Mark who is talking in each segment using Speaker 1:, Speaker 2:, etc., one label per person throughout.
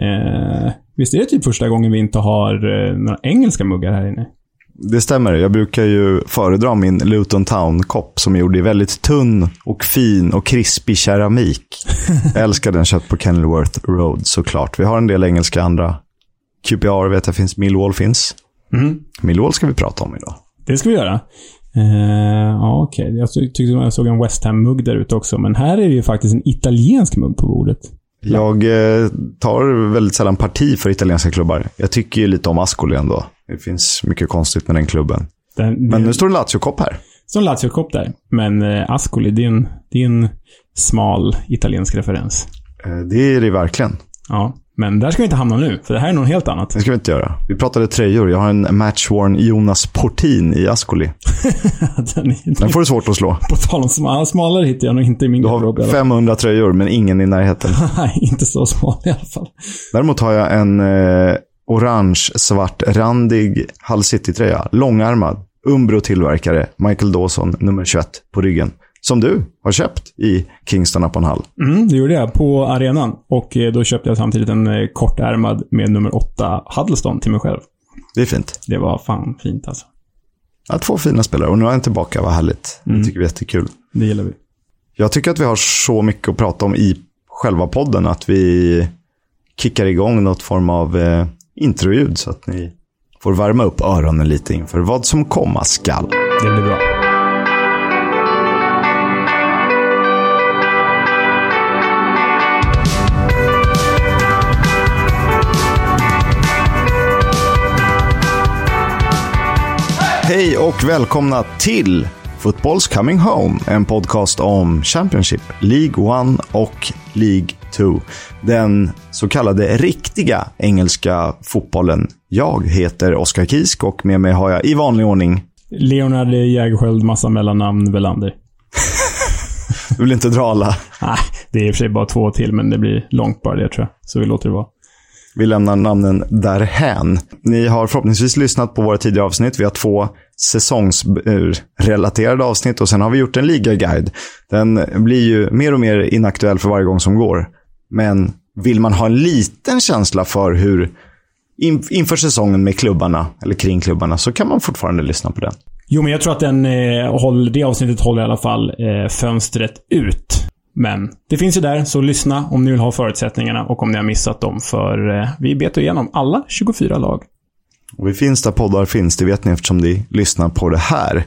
Speaker 1: Eh, visst är det typ första gången vi inte har eh, några engelska muggar här inne?
Speaker 2: Det stämmer. Jag brukar ju föredra min Luton Town-kopp som är gjord i väldigt tunn och fin och krispig keramik. jag älskar den köpt på Kenilworth Road såklart. Vi har en del engelska andra. QPR vet jag finns, Millwall finns.
Speaker 1: Mm.
Speaker 2: Millwall ska vi prata om idag.
Speaker 1: Det ska vi göra. Eh, ja, okej. Okay. Jag tyckte jag såg en West Ham-mugg där ute också, men här är det ju faktiskt en italiensk mugg på bordet.
Speaker 2: Jag eh, tar väldigt sällan parti för italienska klubbar. Jag tycker ju lite om Ascoli ändå. Det finns mycket konstigt med den klubben. Den, men nu står det Lazio-kopp här.
Speaker 1: Det står Lazio-kopp där. Men eh, Ascoli, det är, en, det är en smal italiensk referens.
Speaker 2: Eh, det är det verkligen.
Speaker 1: Ja. Men där ska vi inte hamna nu, för det här är något helt annat.
Speaker 2: Det ska vi inte göra. Vi pratade tröjor. Jag har en matchworn Jonas Portin i Ascoli. den, den får du svårt att slå.
Speaker 1: På tal om smal, smalare hittar jag nog inte i min
Speaker 2: garderob. Du har 500 tröjor, men ingen i närheten.
Speaker 1: Nej, inte så smal i alla fall.
Speaker 2: Däremot har jag en eh, orange-svart-randig Hull City-tröja. Långärmad. Umbro-tillverkare. Michael Dawson, nummer 21, på ryggen som du har köpt i Kingston upon Hull.
Speaker 1: Mm, det gjorde jag på arenan. Och eh, då köpte jag samtidigt en eh, kortärmad med nummer 8 Huddleston till mig själv.
Speaker 2: Det är fint.
Speaker 1: Det var fan fint alltså.
Speaker 2: Ja, två fina spelare och nu är han tillbaka. Vad härligt. Mm. Det tycker vi är jättekul.
Speaker 1: Det gillar vi.
Speaker 2: Jag tycker att vi har så mycket att prata om i själva podden att vi kickar igång något form av eh, introljud så att ni får värma upp öronen lite inför vad som komma skall.
Speaker 1: Det blir bra.
Speaker 2: Hej och välkomna till Football's Coming Home, en podcast om Championship, League 1 och League 2. Den så kallade riktiga engelska fotbollen. Jag heter Oskar Kisk och med mig har jag i vanlig ordning
Speaker 1: Leonard Jägerskiöld, massa mellannamn, Velander.
Speaker 2: du vill inte dra alla?
Speaker 1: Nej, det är i och för sig bara två till, men det blir långt bara det tror jag. Så vi låter det vara.
Speaker 2: Vi lämnar namnen därhän. Ni har förhoppningsvis lyssnat på våra tidigare avsnitt. Vi har två säsongsrelaterade avsnitt och sen har vi gjort en ligaguide. Den blir ju mer och mer inaktuell för varje gång som går. Men vill man ha en liten känsla för hur inför säsongen med klubbarna, eller kring klubbarna, så kan man fortfarande lyssna på den.
Speaker 1: Jo, men jag tror att den, eh, det avsnittet håller i alla fall eh, fönstret ut. Men det finns ju där, så lyssna om ni vill ha förutsättningarna och om ni har missat dem. För eh, vi betar igenom alla 24 lag.
Speaker 2: Och vi finns där poddar finns, det vet ni eftersom ni lyssnar på det här.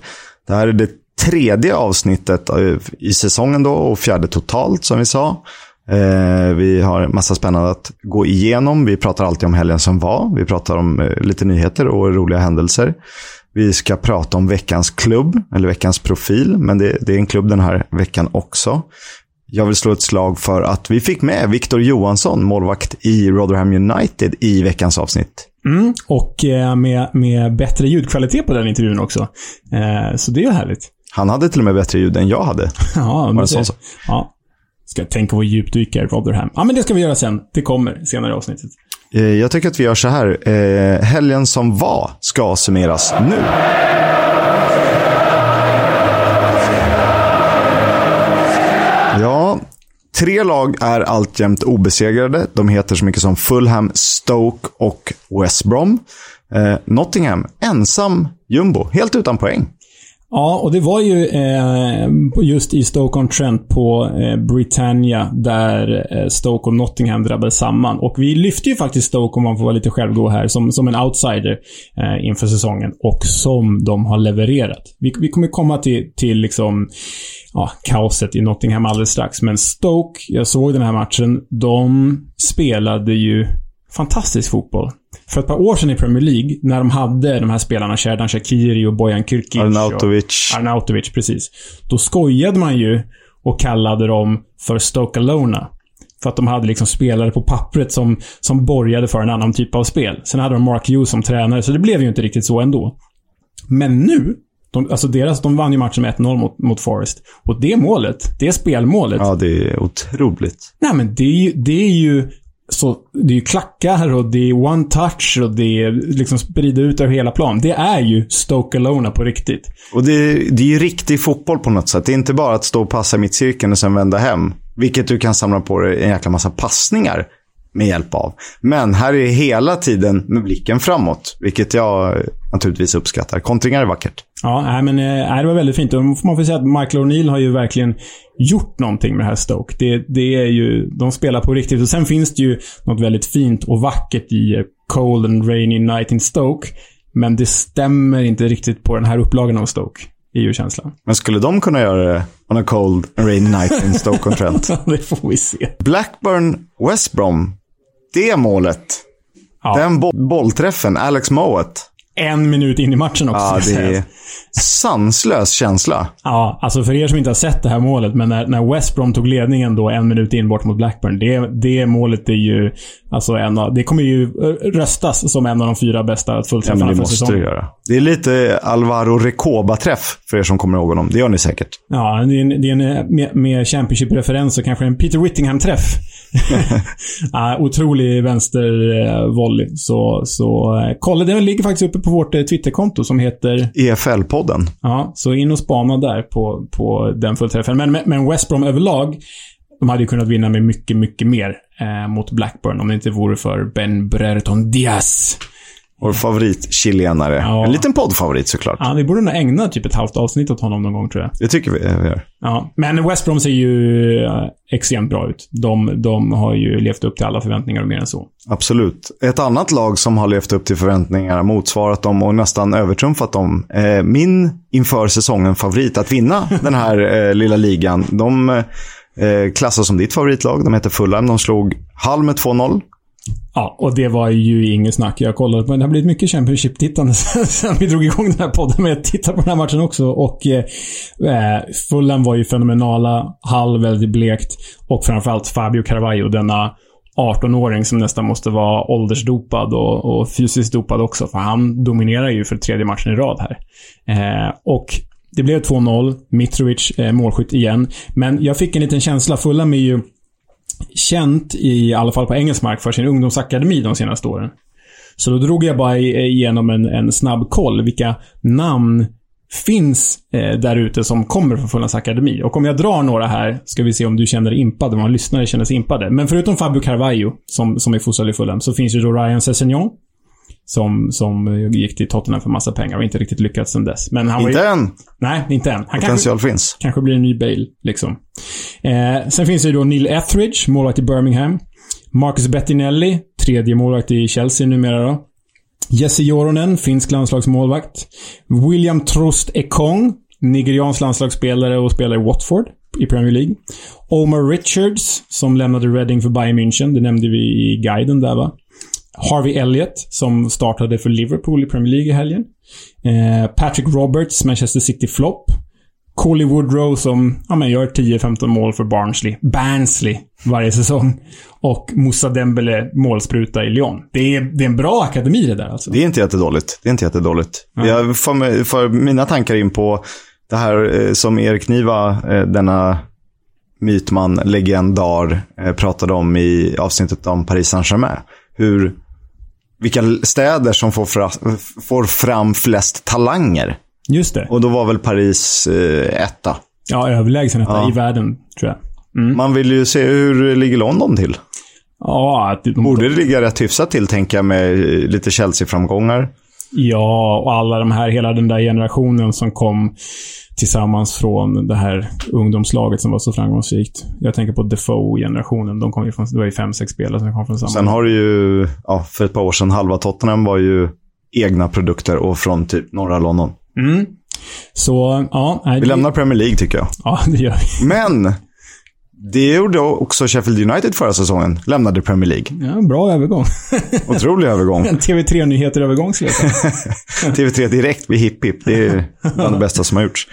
Speaker 2: Det här är det tredje avsnittet eh, i säsongen då och fjärde totalt som vi sa. Eh, vi har massa spännande att gå igenom. Vi pratar alltid om helgen som var. Vi pratar om eh, lite nyheter och roliga händelser. Vi ska prata om veckans klubb, eller veckans profil, men det, det är en klubb den här veckan också. Jag vill slå ett slag för att vi fick med Victor Johansson, målvakt i Rotherham United, i veckans avsnitt.
Speaker 1: Mm, och eh, med, med bättre ljudkvalitet på den intervjun också. Eh, så det är ju härligt.
Speaker 2: Han hade till och med bättre ljud än jag hade.
Speaker 1: ja, men det, så? ja. Ska tänka på djupdyka i Rotherham. Ja, men det ska vi göra sen. Det kommer senare i avsnittet.
Speaker 2: Eh, jag tycker att vi gör så här. helgen som var ska summeras nu. Tre lag är alltjämt obesegrade. De heter så mycket som Fulham, Stoke och West Brom. Eh, Nottingham, ensam jumbo, helt utan poäng.
Speaker 1: Ja, och det var ju eh, just i Stoke-on-Trent på eh, Britannia där eh, Stoke och Nottingham drabbades samman. Och vi lyfte ju faktiskt Stoke, om man får vara lite självgå här, som, som en outsider eh, inför säsongen. Och som de har levererat. Vi, vi kommer komma till, till liksom ja, kaoset i Nottingham alldeles strax. Men Stoke, jag såg den här matchen, de spelade ju fantastisk fotboll. För ett par år sedan i Premier League, när de hade de här spelarna, Sherdan Shakiri och Bojan Kirkic.
Speaker 2: Arnautovic.
Speaker 1: Arnautovic, precis. Då skojade man ju och kallade dem för Stoke Alona. För att de hade liksom spelare på pappret som, som borgade för en annan typ av spel. Sen hade de Mark Hughes som tränare, så det blev ju inte riktigt så ändå. Men nu, de, alltså deras, de vann ju matchen med 1-0 mot, mot Forest. Och det målet, det spelmålet.
Speaker 2: Ja, det är otroligt.
Speaker 1: Nej, men det är ju, det är ju så det är ju klackar och det är one touch och det är liksom sprida ut över hela plan. Det är ju Stoke Alona på riktigt.
Speaker 2: Och det, det är ju riktig fotboll på något sätt. Det är inte bara att stå och passa mitt cirkeln och sen vända hem. Vilket du kan samla på dig en jäkla massa passningar. med hjälp av. Men här är hela tiden med blicken framåt, vilket jag naturligtvis uppskattar. Kontringar är vackert.
Speaker 1: Ja, nej, men äh, det var väldigt fint. Och man får säga att Michael O'Neill har ju verkligen gjort någonting med det här Stoke. Det, det är ju, de spelar på riktigt. Och sen finns det ju något väldigt fint och vackert i eh, Cold and Rainy Night in Stoke. Men det stämmer inte riktigt på den här upplagan av Stoke. är ju känslan.
Speaker 2: Men skulle de kunna göra det on a cold and rainy night in Stoke-on-Trent?
Speaker 1: det får vi se.
Speaker 2: Blackburn, West Brom. Det målet.
Speaker 1: Ja.
Speaker 2: Den bo bollträffen, Alex Mowat.
Speaker 1: En minut in i matchen också.
Speaker 2: Ja, det är sanslös känsla.
Speaker 1: Ja, alltså för er som inte har sett det här målet, men när, när West Brom tog ledningen då en minut in bort mot Blackburn. Det, det målet är ju, alltså en av, det kommer ju röstas som en av de fyra bästa
Speaker 2: Ja,
Speaker 1: fullträffarna
Speaker 2: det
Speaker 1: för
Speaker 2: måste det
Speaker 1: säsongen.
Speaker 2: göra. Det är lite Alvaro Recoba-träff, för er som kommer ihåg honom. Det gör ni säkert.
Speaker 1: Ja, det är en, det är en eh, med, med Championship-referens så kanske en Peter Whittingham-träff. ja, otrolig vänstervolley. Så, så eh, kolla, den ligger faktiskt uppe på vårt eh, Twitterkonto som heter
Speaker 2: EFL-podden.
Speaker 1: Ja, så in och spana där på, på den fullträffen. Men, men West Brom överlag, de hade ju kunnat vinna med mycket, mycket mer eh, mot Blackburn om det inte vore för Ben Brereton Diaz.
Speaker 2: Vår favorit-chilenare.
Speaker 1: Ja.
Speaker 2: En liten poddfavorit såklart.
Speaker 1: Ja, vi borde nog ägna typ ett halvt avsnitt åt honom någon gång tror jag.
Speaker 2: Det tycker vi vi gör.
Speaker 1: Ja, men West Brom ser ju eh, extremt bra ut. De, de har ju levt upp till alla förväntningar och mer än så.
Speaker 2: Absolut. Ett annat lag som har levt upp till förväntningarna, motsvarat dem och nästan övertrumfat dem. Eh, min inför säsongen favorit att vinna den här eh, lilla ligan. De eh, klassas som ditt favoritlag. De heter Fulham. De slog Hall med 2-0.
Speaker 1: Ja, och det var ju inget snack. Jag kollade på Det har blivit mycket Championship-tittande sen vi drog igång den här podden. Men jag tittade på den här matchen också och eh, eh, Fulham var ju fenomenala. Hall väldigt blekt. Och framförallt Fabio Carvalho, denna 18-åring som nästan måste vara åldersdopad och, och fysiskt dopad också. För han dominerar ju för tredje matchen i rad här. Eh, och det blev 2-0. Mitrovic eh, målskytt igen. Men jag fick en liten känsla. Fulham är ju känt, i alla fall på engelsk mark, för sin ungdomsakademi de senaste åren. Så då drog jag bara igenom en, en snabb koll. Vilka namn finns eh, där ute som kommer från Fullands akademi? Och om jag drar några här, ska vi se om du känner dig impad, om våra lyssnare känner sig impade. Men förutom Fabio Carvalho, som, som är fostrad i Fulham, så finns ju då Ryan Sessegnon. Som, som gick till Tottenham för massa pengar och inte riktigt lyckats sen dess. Men han var ju,
Speaker 2: Inte än.
Speaker 1: Nej, inte än. Han kanske,
Speaker 2: Potential finns.
Speaker 1: Kanske blir en ny Bale, liksom. Eh, sen finns det ju då Neil Etheridge, målvakt i Birmingham. Marcus Bettinelli, tredje målvakt i Chelsea numera då. Jesse Joronen, finsk landslagsmålvakt. William Trost Ekong, nigeriansk landslagsspelare och spelar i Watford i Premier League. Omar Richards, som lämnade Reading för Bayern München. Det nämnde vi i guiden där va. Harvey Elliott, som startade för Liverpool i Premier League i helgen. Eh, Patrick Roberts, Manchester City Flop. Coley Woodrow som ja, men gör 10-15 mål för Barnsley. Barnsley varje säsong. Och Moussa Dembele målspruta i Lyon. Det är, det är en bra akademi det där alltså.
Speaker 2: Det är inte jättedåligt. Det är inte jättedåligt. Jag får, får mina tankar in på det här eh, som Erik Niva, eh, denna mytman, legendar, eh, pratade om i avsnittet om Paris Saint-Germain. Hur, vilka städer som får, fra, får fram flest talanger.
Speaker 1: Just det.
Speaker 2: Och då var väl Paris eh, etta.
Speaker 1: Ja, överlägsen etta
Speaker 2: Ja.
Speaker 1: i världen, tror jag. Mm.
Speaker 2: Man vill ju se hur ligger London till.
Speaker 1: Ja, att de,
Speaker 2: Borde det ligga rätt hyfsat till, tänker jag, med eh, lite Chelsea-framgångar.
Speaker 1: Ja, och alla de här, hela den där generationen som kom tillsammans från det här ungdomslaget som var så framgångsrikt. Jag tänker på Defoe-generationen. De kom ju från, det var ju fem, sex spelare som kom från samma.
Speaker 2: Sen har du ju, ja, för ett par år sedan, halva Tottenham var ju egna produkter och från typ norra London.
Speaker 1: Mm. Så, ja.
Speaker 2: Vi
Speaker 1: det,
Speaker 2: lämnar Premier League tycker jag.
Speaker 1: Ja, det gör vi.
Speaker 2: Men, det gjorde också Sheffield United förra säsongen. Lämnade Premier League.
Speaker 1: Ja, bra övergång.
Speaker 2: Otrolig övergång.
Speaker 1: En TV3-nyheter-övergång skulle jag säga.
Speaker 2: TV3 direkt vid hipp hipp. Det är bland det bästa som har gjorts.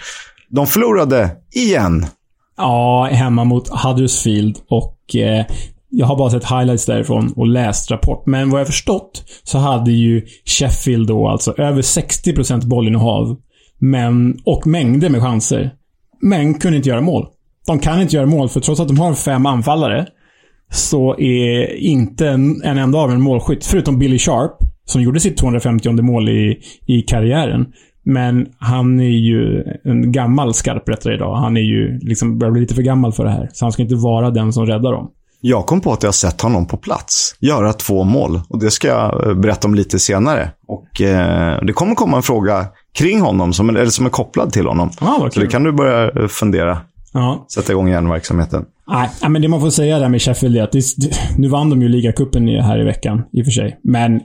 Speaker 2: De förlorade igen.
Speaker 1: Ja, hemma mot Huddersfield och eh, jag har bara sett highlights därifrån och läst rapport. Men vad jag förstått så hade ju Sheffield då alltså över 60% bollinnehav. Men, och mängder med chanser. Men kunde inte göra mål. De kan inte göra mål för trots att de har fem anfallare så är inte en, en enda av en målskytt, förutom Billy Sharp, som gjorde sitt 250 mål i, i karriären. Men han är ju en gammal skarprättare idag. Han är ju liksom, börjar bli lite för gammal för det här. Så han ska inte vara den som räddar dem.
Speaker 2: Jag kom på att jag sett honom på plats göra två mål. Och det ska jag eh, berätta om lite senare. Och eh, det kommer komma en fråga kring honom, som, eller som är kopplad till honom.
Speaker 1: Vad
Speaker 2: Så det kan du börja eh, fundera.
Speaker 1: Ja.
Speaker 2: Sätta igång hjärnverksamheten.
Speaker 1: Nej, nej, men det man får säga där med Sheffield är att det, nu vann de ju ligacupen här i veckan, i och för sig. Men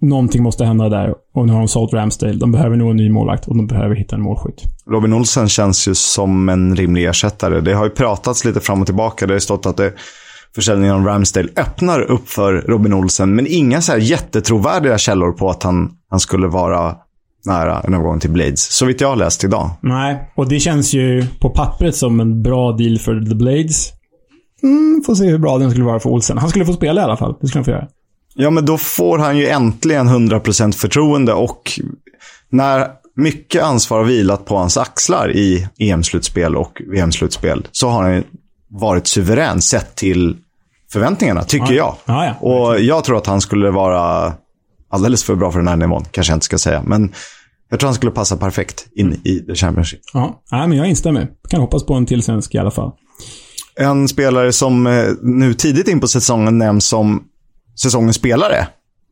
Speaker 1: någonting måste hända där. Och nu har de sålt Ramsdale. De behöver nog en ny målvakt och de behöver hitta en målskytt.
Speaker 2: Robin Olsen känns ju som en rimlig ersättare. Det har ju pratats lite fram och tillbaka. Det har stått att det, försäljningen av Ramsdale öppnar upp för Robin Olsen. Men inga så här jättetrovärdiga källor på att han, han skulle vara nära en övergång till Blades. Så vitt jag har läst idag.
Speaker 1: Nej, och det känns ju på pappret som en bra deal för The Blades. Mm, får se hur bra den skulle vara för Olsen. Han skulle få spela i alla fall. Det skulle han få göra.
Speaker 2: Ja, men då får han ju äntligen 100% förtroende och när mycket ansvar har vilat på hans axlar i EM-slutspel och VM-slutspel så har han varit suverän sett till förväntningarna, tycker jag.
Speaker 1: Ja, ja.
Speaker 2: Och jag tror att han skulle vara alldeles för bra för den här nivån, kanske jag inte ska säga. Men jag tror han skulle passa perfekt in i The Championship.
Speaker 1: Ja, nej, men jag instämmer. Kan hoppas på en till svensk i alla fall.
Speaker 2: En spelare som eh, nu tidigt in på säsongen nämns som säsongens spelare.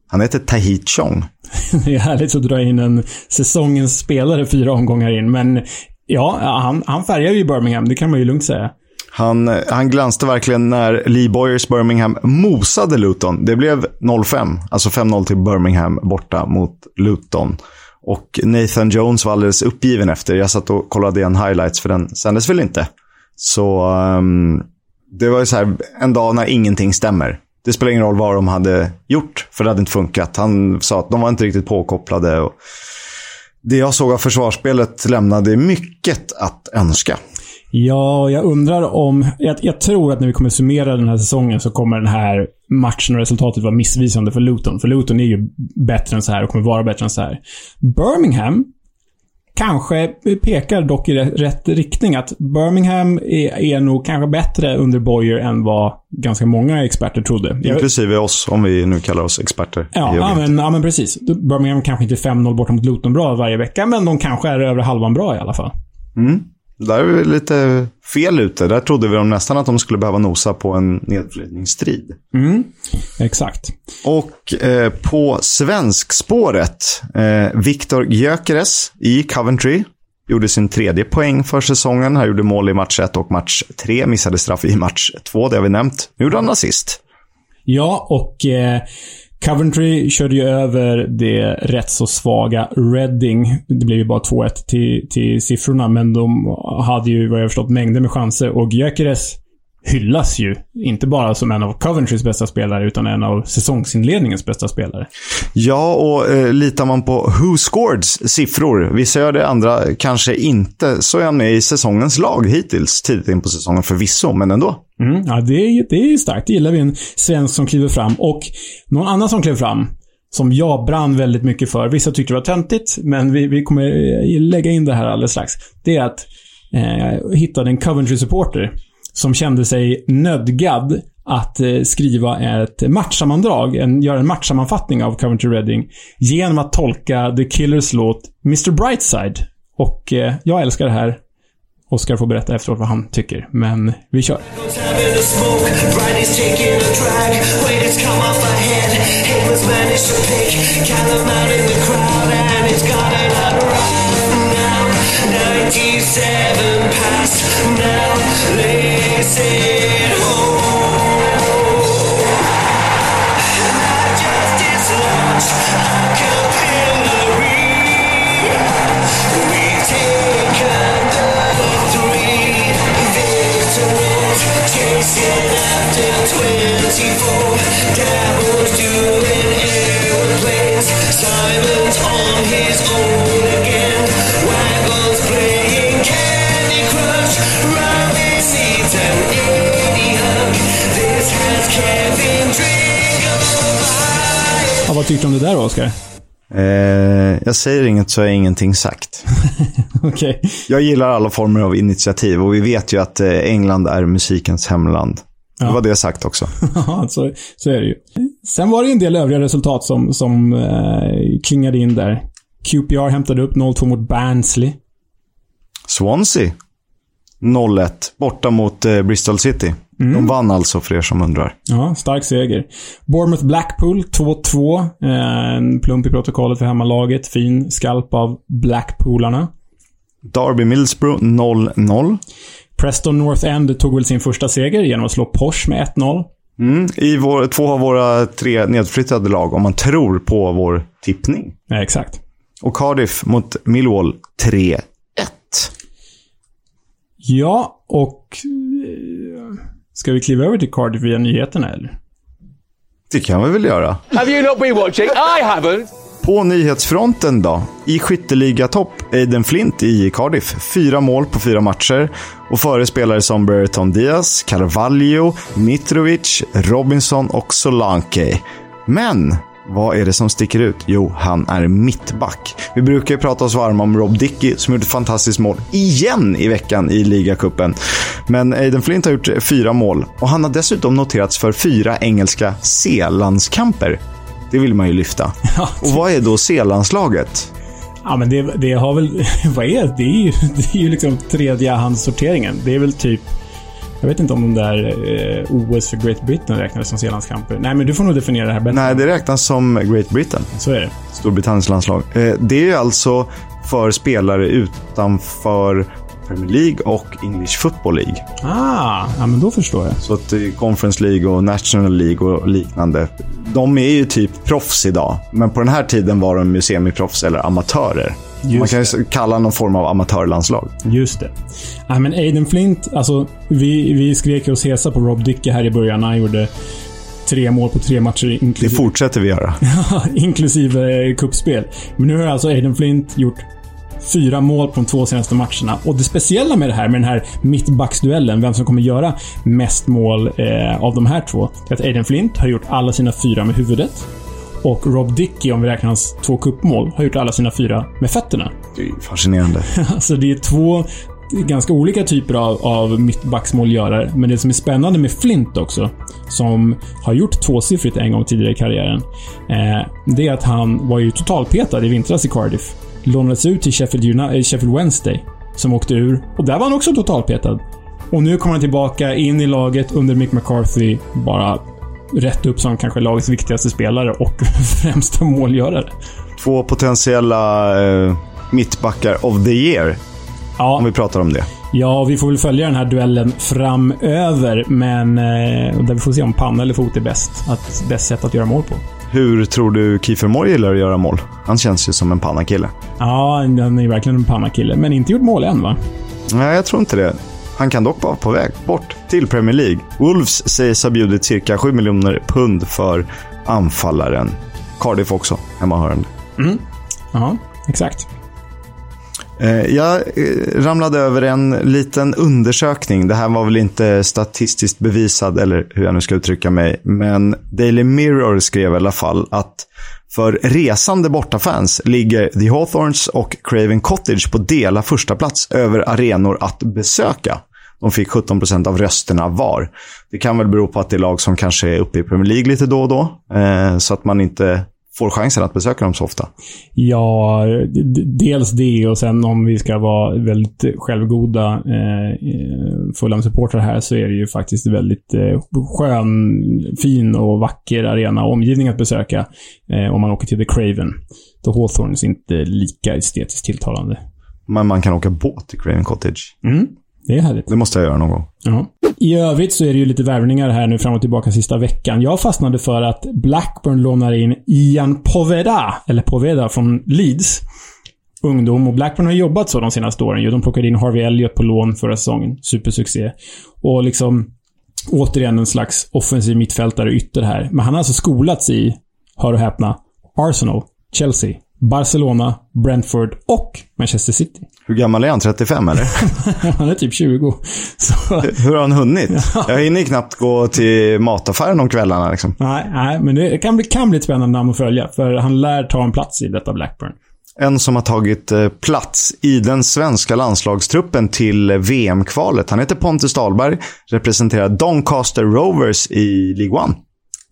Speaker 2: Han heter Tahit Chong.
Speaker 1: Det är härligt att dra in en säsongens spelare fyra omgångar in, men ja, han, han färgar ju Birmingham. Det kan man ju lugnt säga.
Speaker 2: Han, han glänste verkligen när Lee Boyers Birmingham mosade Luton. Det blev 0-5, alltså 5-0 till Birmingham borta mot Luton. Och Nathan Jones var alldeles uppgiven efter. Jag satt och kollade igen highlights för den sändes väl inte. Så um, det var ju så här en dag när ingenting stämmer. Det spelar ingen roll vad de hade gjort, för det hade inte funkat. Han sa att de var inte riktigt påkopplade. Och det jag såg av försvarsspelet lämnade mycket att önska.
Speaker 1: Ja, jag undrar om... Jag, jag tror att när vi kommer summera den här säsongen så kommer den här matchen och resultatet vara missvisande för Luton. För Luton är ju bättre än så här och kommer vara bättre än så här. Birmingham kanske pekar dock i rätt- rätt riktning. Att Birmingham är, är nog kanske bättre under Boyer än vad ganska många experter trodde.
Speaker 2: Inklusive oss, om vi nu kallar oss experter.
Speaker 1: Ja, ja, men, ja, men precis. Birmingham kanske inte är 5-0 borta mot Luton bra varje vecka, men de kanske är över halvan bra i alla fall.
Speaker 2: Där är vi lite fel ute. Där trodde vi de nästan att de skulle behöva nosa på en nedflyttningsstrid.
Speaker 1: Mm, exakt.
Speaker 2: Och eh, på svenskspåret, eh, Viktor Gyökeres i Coventry. Gjorde sin tredje poäng för säsongen. Han gjorde mål i match 1 och match 3. Missade straff i match 2, det har vi nämnt. Nu gjorde han assist.
Speaker 1: Ja, och eh, Coventry körde ju över det rätt så svaga Reading. Det blev ju bara 2-1 till, till siffrorna, men de hade ju, vad jag förstått, mängder med chanser. Och Gyökeres hyllas ju. Inte bara som en av Coventrys bästa spelare, utan en av säsongsinledningens bästa spelare.
Speaker 2: Ja, och eh, litar man på Who Scoreds siffror, vissa gör det, andra kanske inte, så är han med i säsongens lag hittills. Tidigt in på säsongen förvisso, men ändå.
Speaker 1: Mm, ja, det är, det är starkt. Det gillar vi. En svensk som kliver fram. Och någon annan som klev fram, som jag brann väldigt mycket för. Vissa tyckte det var töntigt, men vi, vi kommer eh, lägga in det här alldeles strax. Det är att eh, jag hittade en Coventry-supporter som kände sig nödgad att eh, skriva ett matchsammandrag, en, göra en matchsammanfattning av Coventry Reading genom att tolka The Killers låt Mr Brightside. Och eh, jag älskar det här. Oskar får berätta efteråt vad han tycker, men vi kör.
Speaker 3: Time in the smoke, Bridie's
Speaker 1: Ja, vad tyckte du om det där då, Oskar?
Speaker 2: Eh, jag säger inget så är ingenting sagt.
Speaker 1: Okej.
Speaker 2: Jag gillar alla former av initiativ och vi vet ju att eh, England är musikens hemland. Det
Speaker 1: Ja.
Speaker 2: var det sagt också.
Speaker 1: Ja, så, så är det ju. Sen var det en del övriga resultat som, som eh, klingade in där. QPR hämtade upp 0-2 mot Barnsley.
Speaker 2: Swansea 0-1 borta mot eh, Bristol City. De vann alltså, för er som undrar.
Speaker 1: Ja, stark seger. Bournemouth Blackpool 2-2. Eh, En plump i protokollet för hemmalaget. Fin skalp av Blackpoolarna.
Speaker 2: Derby Middlesbrough 0-0.
Speaker 1: Preston North End tog väl sin första seger genom att slå Porsche med 1-0.
Speaker 2: Mm, I vår, två av våra tre nedflyttade lag, om man tror på vår tippning.
Speaker 1: Ja, exakt.
Speaker 2: Och Cardiff mot Millwall 3-1.
Speaker 1: Ja, och... eh, Ska vi kliva över till Cardiff via nyheterna eller?
Speaker 2: Det kan vi väl göra.
Speaker 4: Have you not been watching? I haven't.
Speaker 2: På nyhetsfronten då. I skytteliga-topp, Aiden Flint i Cardiff. Fyra mål på fyra matcher. Och före spelare som Brereton Diaz, Carvalho, Mitrovic, Robinson och Solanke. Men vad är det som sticker ut? Jo, han är mittback. Vi brukar ju prata oss varma om Rob Dickey som gjort ett fantastiskt mål igen i veckan i ligacupen. Men Aiden Flint har gjort fyra mål och han har dessutom noterats för fyra engelska C-landskamper. Det vill man ju lyfta.
Speaker 1: Ja,
Speaker 2: Och vad är då C-landslaget?
Speaker 1: Ja, men det, det har väl... Vad är det? Det är ju, det är ju liksom tredjehandssorteringen. Det är väl typ... Jag vet inte om de där eh, OS för Great Britain räknades som C-landskamper. Nej, men du får nog definiera det här bättre.
Speaker 2: Nej, det räknas som Great Britain.
Speaker 1: Så är det.
Speaker 2: Storbritanniens landslag. Eh, Det är alltså för spelare utanför Premier League och English Football League.
Speaker 1: Ah, ja, men då förstår jag.
Speaker 2: Så att eh, Conference League och National League och liknande. De är ju typ proffs idag. Men på den här tiden var de ju semiproffs eller amatörer.
Speaker 1: Just
Speaker 2: Man kan ju
Speaker 1: det.
Speaker 2: kalla någon form av amatörlandslag.
Speaker 1: Just det. Ja, men Aiden Flint, alltså vi, vi skrek oss hesa på Rob Dickey här i början. Han gjorde tre mål på tre matcher
Speaker 2: Det
Speaker 1: inklusive,
Speaker 2: fortsätter vi göra.
Speaker 1: inklusive eh, kuppspel. Men nu har alltså Aiden Flint gjort fyra mål på de två senaste matcherna. Och det speciella med det här, med den här mittbacksduellen, vem som kommer göra mest mål eh, av de här två, är att Aiden Flint har gjort alla sina fyra med huvudet. Och Rob Dickey, om vi räknar hans två kuppmål, har gjort alla sina fyra med fötterna.
Speaker 2: Det är fascinerande.
Speaker 1: Alltså det är två ganska olika typer av, av mittbacksmålgörare. Men det som är spännande med Flint också, som har gjort tvåsiffrigt en gång tidigare i karriären, eh, det är att han var ju totalpetad i vintras i Cardiff. Lånades ut till Sheffield, Uni- eh, Sheffield Wednesday, som åkte ur. Och där var han också totalpetad. Och nu kommer han tillbaka in i laget under Mick McCarthy, bara rätt upp som kanske lagets viktigaste spelare och främsta målgörare.
Speaker 2: Två potentiella eh, mittbackar of the year,
Speaker 1: Ja,
Speaker 2: om vi pratar om det.
Speaker 1: Ja, vi får väl följa den här duellen framöver, men eh, där vi får se om panna eller fot är bäst. Att, bäst sätt att göra mål på.
Speaker 2: Hur tror du Kiefer Moore gillar att göra mål? Han känns ju som en pannakille.
Speaker 1: Ja, han är verkligen en pannakille, men inte gjort mål än va?
Speaker 2: Nej, jag tror inte det. Han kan dock vara på väg bort till Premier League. Wolves sägs ha bjudit cirka 7 miljoner pund för anfallaren. Cardiff också, hemmahörande.
Speaker 1: Ja, exakt.
Speaker 2: Eh, jag eh, ramlade över en liten undersökning. Det här var väl inte statistiskt bevisad, eller hur jag nu ska uttrycka mig. Men Daily Mirror skrev i alla fall att för resande bortafans ligger The Hawthorns och Craven Cottage på dela första plats över arenor att besöka. De fick 17% av rösterna var. Det kan väl bero på att det är lag som kanske är uppe i Premier League lite då och då. Eh, så att man inte får chansen att besöka dem så ofta.
Speaker 1: Ja, dels det och sen om vi ska vara väldigt självgoda eh, Fulham-supportrar här så är det ju faktiskt väldigt eh, skön, fin och vacker arena och omgivning att besöka eh, om man åker till The Craven. The Hawthorns inte lika estetiskt tilltalande.
Speaker 2: Men man kan åka båt till Craven Cottage.
Speaker 1: Mm, det är härligt.
Speaker 2: Det måste jag göra någon gång.
Speaker 1: Ja. I övrigt så är det ju lite värvningar här nu fram och tillbaka sista veckan. Jag fastnade för att Blackburn lånar in Ian Poveda, eller Poveda från Leeds. Ungdom. Och Blackburn har jobbat så de senaste åren. De plockade in Harvey Elliott på lån förra säsongen. Supersuccé. Och liksom återigen en slags offensiv mittfältare ytter här. Men han har alltså skolats i, hör och häpna, Arsenal, Chelsea, Barcelona, Brentford och Manchester City.
Speaker 2: Hur gammal är han? 35 eller?
Speaker 1: han är typ 20. Så...
Speaker 2: Hur har han hunnit? Jag hinner knappt gå till mataffären om kvällarna. Liksom.
Speaker 1: Nej, nej, men det kan bli, kan bli spännande namn att följa. För han lär ta en plats i detta Blackburn.
Speaker 2: En som har tagit eh, plats i den svenska landslagstruppen till VM-kvalet. Han heter Pontus Dahlberg, representerar Doncaster Rovers i League One.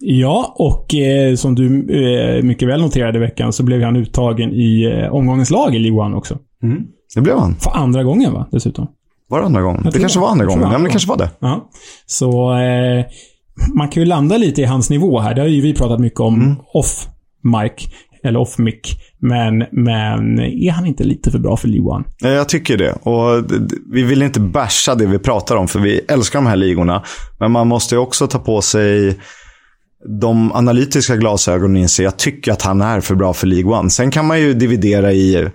Speaker 1: Ja, och eh, som du eh, mycket väl noterade i veckan så blev han uttagen i eh, omgångens lag i League One också.
Speaker 2: Det blev han.
Speaker 1: För andra gången va, dessutom.
Speaker 2: Var det andra gången? Det kanske var andra gången. Ja, men det kanske var det.
Speaker 1: Ja. Så eh, man kan ju landa lite i hans nivå här. Det har ju vi pratat mycket om
Speaker 2: Mm.
Speaker 1: off mic. Eller off mic. Men, men är han inte lite för bra för League
Speaker 2: Jag tycker det. Och vi vill inte basha det vi pratar om, för vi älskar de här ligorna. Men man måste ju också ta på sig de analytiska glasögonen inser jag tycker att han är för bra för League One. Sen kan man ju dividera i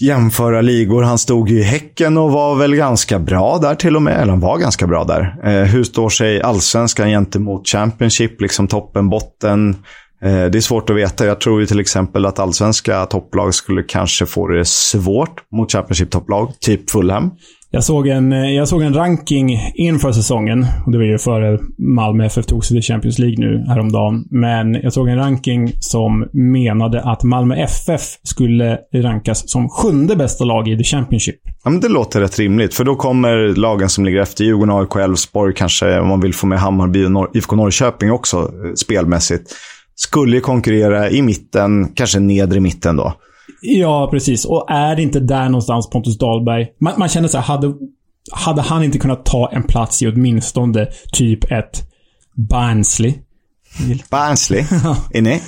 Speaker 2: jämföra ligor. Han stod ju i Häcken och var väl ganska bra där till och med. Eller han var ganska bra där. Eh, hur står sig allsvenskan gentemot Championship? Liksom toppen, botten. Eh, det är svårt att veta. Jag tror ju till exempel att allsvenska topplag skulle kanske få det svårt mot Championship-topplag. Typ Fulham.
Speaker 1: Jag såg, en, eh, jag såg en ranking inför säsongen. Och det var ju före Malmö FF tog sig till Champions League nu häromdagen. Men jag såg en ranking som menade att Malmö FF skulle rankas som sjunde bästa lag i The Championship.
Speaker 2: Ja, men det låter rätt rimligt. För då kommer lagen som ligger efter Djurgården, AIK, Elfsborg, kanske om man vill få med Hammarby och Nor- IFK Norrköping också eh, spelmässigt. Skulle konkurrera i mitten, kanske nedre mitten då.
Speaker 1: Ja, precis. Och är det inte där någonstans Pontus Dahlberg... Man, man känner så här, hade, hade han inte kunnat ta en plats i åtminstone typ ett Barnsley?
Speaker 2: Barnsley, är ni?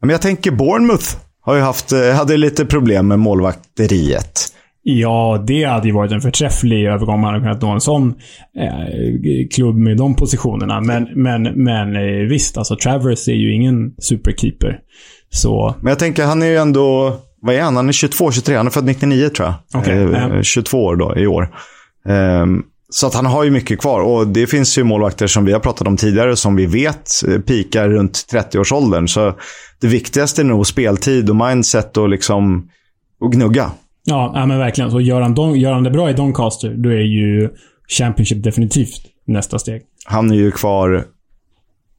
Speaker 2: Men jag tänker Bournemouth har ju haft, eh, hade lite problem med målvakteriet.
Speaker 1: Ja, det hade ju varit en förträfflig övergång om man hade kunnat nå en sån eh, klubb med de positionerna. Men, men, men eh, visst, alltså Travers är ju ingen superkeeper. Så,
Speaker 2: Men jag tänker, han är ju ändå, vad är han? Han är 22, 23, han är född 99 tror jag. Eh,
Speaker 1: ja.
Speaker 2: 22 år då, i år. Ehm, så att han har ju mycket kvar. Och det finns ju målvakter som vi har pratat om tidigare som vi vet eh, pikar runt 30-årsåldern. Så det viktigaste är nog speltid och mindset och liksom och gnugga.
Speaker 1: ja, ja men verkligen. Så gör han, Don, gör han det bra i Doncaster, då är ju Championship definitivt nästa steg.
Speaker 2: Han är ju kvar,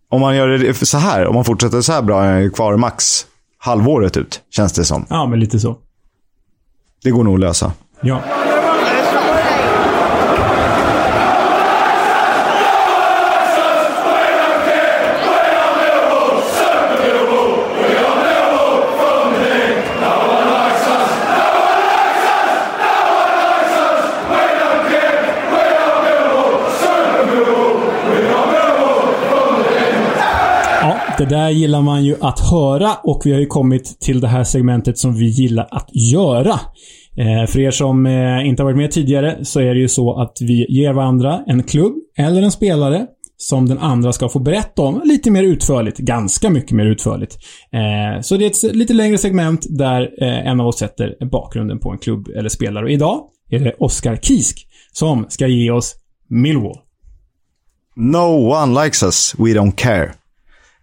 Speaker 2: om man gör det så här, om man fortsätter så här bra, är han ju kvar max halvåret ut, känns det som.
Speaker 1: Ja, men lite så.
Speaker 2: Det går nog att lösa.
Speaker 1: Ja. Där gillar man ju att höra och vi har ju kommit till det här segmentet som vi gillar att göra. Eh, för er som eh, inte har varit med tidigare så är det ju så att vi ger varandra en klubb eller en spelare som den andra ska få berätta om lite mer utförligt. Ganska mycket mer utförligt. Eh, så det är ett lite längre segment där eh, en av oss sätter bakgrunden på en klubb eller spelare. Och idag är det Oskar Kisk som ska ge oss Millwall.
Speaker 2: No one likes us, we don't care.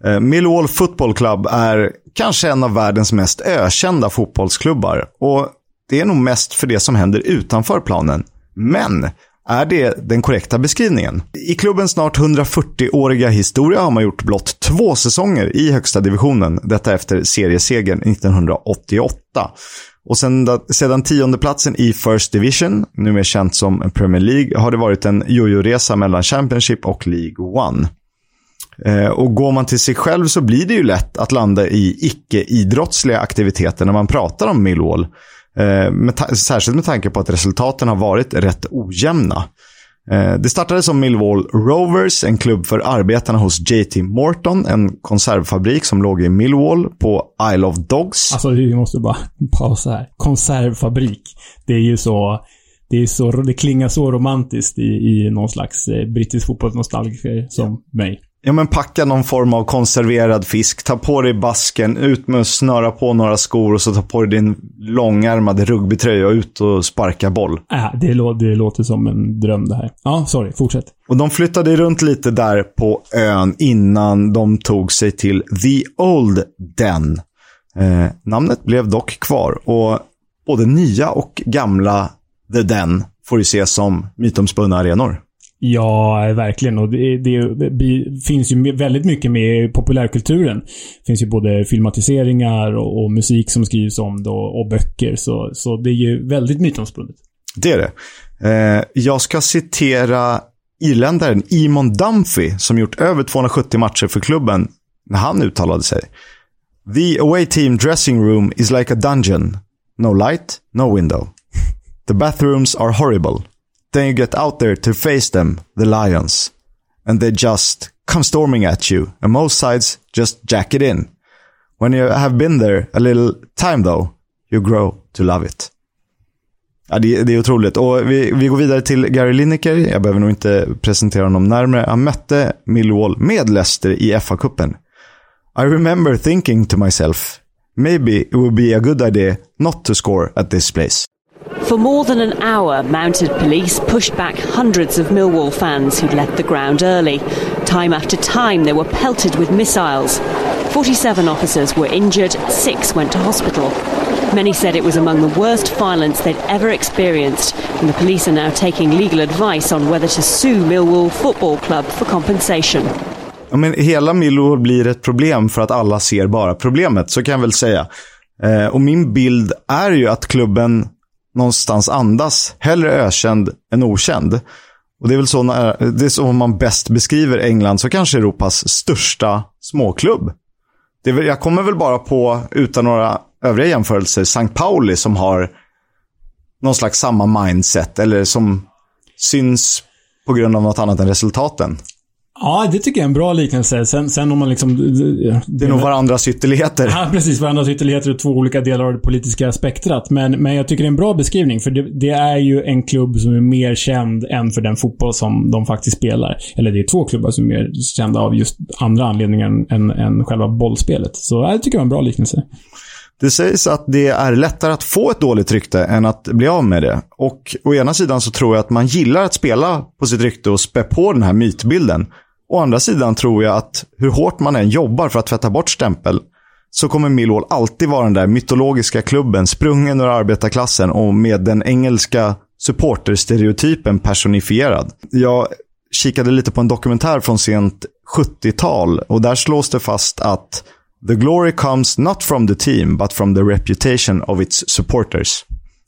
Speaker 2: Eh, Millwall Football Club är kanske en av världens mest ökända fotbollsklubbar. Och det är nog mest för det som händer utanför planen. Men är det den korrekta beskrivningen? I klubbens snart 140-åriga historia har man gjort blott två säsonger i högsta divisionen. Detta efter seriesegern 1988. Och sedan, sedan tiondeplatsen i First Division, numera känt som Premier League, har det varit en jojo-resa mellan Championship och League One. Eh, och går man till sig själv så blir det ju lätt att landa i icke-idrottsliga aktiviteter när man pratar om Millwall. Eh, med särskilt med tanke på att resultaten har varit rätt ojämna. Eh, det startade som Millwall Rovers, en klubb för arbetarna hos JT Morton, en konservfabrik som låg i Millwall på Isle of Dogs.
Speaker 1: Alltså, vi måste bara pausa här. Konservfabrik. Det är ju så... Det, är så, det klingar så romantiskt i, i någon slags brittisk fotbollsnostalgiker som mig.
Speaker 2: Ja, men packa någon form av konserverad fisk, ta på dig basken, ut med att snöra på några skor och så ta på dig din långärmade rugbytröja och ut och sparka boll.
Speaker 1: Äh, det, lå, det låter som en dröm det här. Ja, sorry. Fortsätt.
Speaker 2: Och de flyttade runt lite där på ön innan de tog sig till The Old Den. Eh, namnet blev dock kvar och både nya och gamla The Den får ju ses som mytomspunna arenor.
Speaker 1: Ja, verkligen. Och det, det, det finns ju väldigt mycket med i populärkulturen. Det finns ju både filmatiseringar och, och musik som skrivs om det och, och böcker. Så, så det är ju väldigt mytomspunnet.
Speaker 2: Det är det. Eh, jag ska citera irländaren Imon Dumphy som gjort över 270 matcher för klubben när han uttalade sig. The away team dressing room is like a dungeon. No light, no window. The bathrooms are horrible. Then you get out there to face them, the lions. And they just come storming at you. And most sides just jack it in. When you have been there a little time though, you grow to love it. Ja, det, det är otroligt. Och vi, vi går vidare till Gary Lineker. Jag behöver nog inte presentera honom närmare. Han mötte Millwall med Leicester i FA-cupen. I remember thinking to myself, maybe it would be a good idea not to score at this place.
Speaker 5: For more than an hour, mounted police pushed back hundreds of Millwall fans who'd left the ground early. Time after time, they were pelted with missiles. 47 officers were injured, six went to hospital. Many said it was among the worst violence they'd ever experienced, and the police are now taking legal advice on whether to sue Millwall Football Club for compensation.
Speaker 2: Ja, men hela Millwall blir ett problem för att alla ser bara problemet, så kan jag väl säga. Eh, och min bild är ju att klubben någonstans andas hellre ökänd än okänd. Och det är väl så, när, det är så man bäst beskriver England så kanske Europas största småklubb. Det väl- jag kommer väl bara på, utan några övriga jämförelser, St. Pauli som har någon slags samma mindset, eller som syns på grund av något annat än resultaten.
Speaker 1: Ja, det tycker jag är en bra liknelse. Sen, sen om man liksom...
Speaker 2: Det är nog varandras ytterligheter.
Speaker 1: Ja, precis. Varandras ytterligheter och två olika delar av det politiska spektrat. Men, men jag tycker det är en bra beskrivning. För det, det är ju en klubb som är mer känd än för den fotboll som de faktiskt spelar. Eller det är två klubbar som är mer kända av just andra anledningar än, än, själva bollspelet. Så ja, jag tycker det var en bra liknelse.
Speaker 2: Det sägs att det är lättare att få ett dåligt rykte än att bli av med det. Och å ena sidan så tror jag att man gillar att spela på sitt rykte och spä på den här mytbilden. Å andra sidan tror jag att hur hårt man än jobbar för att tvätta bort stämpel så kommer Millwall alltid vara den där mytologiska klubben sprungen ur arbetarklassen och med den engelska supporterstereotypen personifierad. Jag kikade lite på en dokumentär från sent 70-tal och där slås det fast att The glory comes not from the team but from the reputation of its supporters.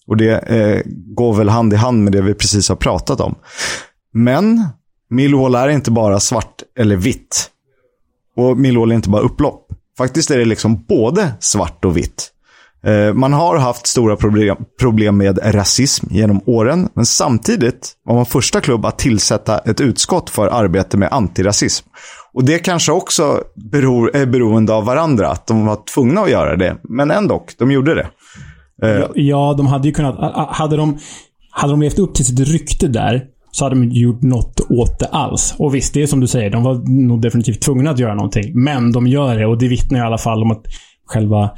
Speaker 2: Och det eh, går väl hand i hand med det vi precis har pratat om. Men Millwall är inte bara svart eller vitt. Och Millwall är inte bara upplopp. Faktiskt är det liksom både svart och vitt. Eh, man har haft stora problem, med rasism genom åren, men samtidigt var man första klubb att tillsätta ett utskott för arbete med antirasism. Och det kanske också beror, är beroende av varandra, att de var tvungna att göra det. Men ändå, de gjorde det. Eh,
Speaker 1: ja, de hade ju kunnat... Hade de, hade de levt upp till sitt rykte där, så hade de inte gjort något åt det alls. Och visst, det är som du säger. De var nog definitivt tvungna att göra någonting. Men de gör det och det vittnar i alla fall om att själva,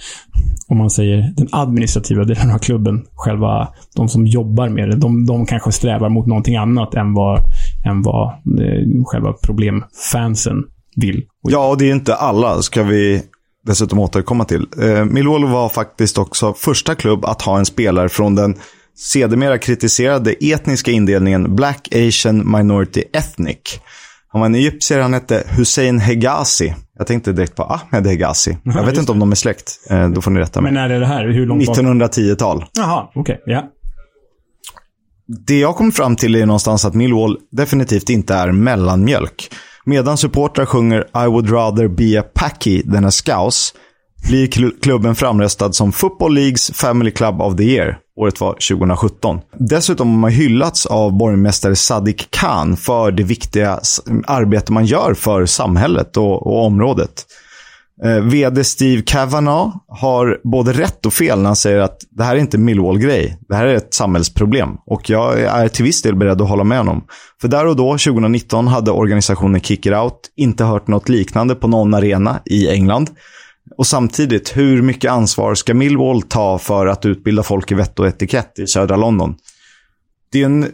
Speaker 1: om man säger den administrativa delen av klubben, själva de som jobbar med det, de, de kanske strävar mot någonting annat än vad, än vad eh, själva problemfansen vill.
Speaker 2: Ja, och det är inte alla, ska vi dessutom återkomma till. Eh, Millwall var faktiskt också första klubb att ha en spelare från den sedermera kritiserade etniska indelningen Black Asian Minority Ethnic. Han var en egyptier, han hette Hussein Hegazi. Jag tänkte direkt på Ahmed Hegazi. Jag vet inte om de är släkt. Eh, då får ni rätta mig.
Speaker 1: Men när är det här? Hur långt bak?
Speaker 2: 1910-tal.
Speaker 1: Jaha, okej. ja.
Speaker 2: Det jag kom fram till är någonstans att Millwall definitivt inte är mellanmjölk. Medan supportrar sjunger I would rather be a packy than a scouse blir kl- klubben framröstad som Football Leagues Family Club of the Year. Året var 2017. Dessutom har man hyllats av borgmästare Sadiq Khan för det viktiga arbete man gör för samhället och, och området. Eh, VD Steve Kavanaugh har både rätt och fel när han säger att det här är inte Millwall-grej. Det här är ett samhällsproblem. Och jag är till viss del beredd att hålla med honom. För där och då, 2019, hade organisationen Kick It Out inte hört något liknande på någon arena i England. Och samtidigt, hur mycket ansvar ska Millwall ta för att utbilda folk i vett och etikett i södra London? Det är en,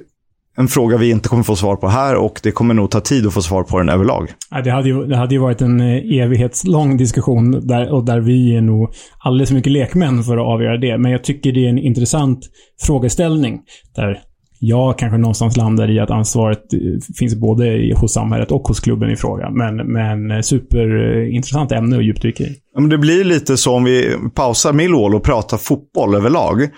Speaker 2: en fråga vi inte kommer få svar på här och det kommer nog ta tid att få svar på den överlag.
Speaker 1: Det, hade ju, det hade ju varit en eh, evighetslång diskussion där, och där vi är nog alldeles för mycket lekmän för att avgöra det. Men jag tycker det är en intressant frågeställning. Där jag kanske någonstans landar i att ansvaret eh, finns både hos samhället och hos klubben i fråga. Men, men eh, superintressant ämne att djupdyka i.
Speaker 2: Ja, men det blir lite så om vi pausar Millwall och pratar fotboll överlag.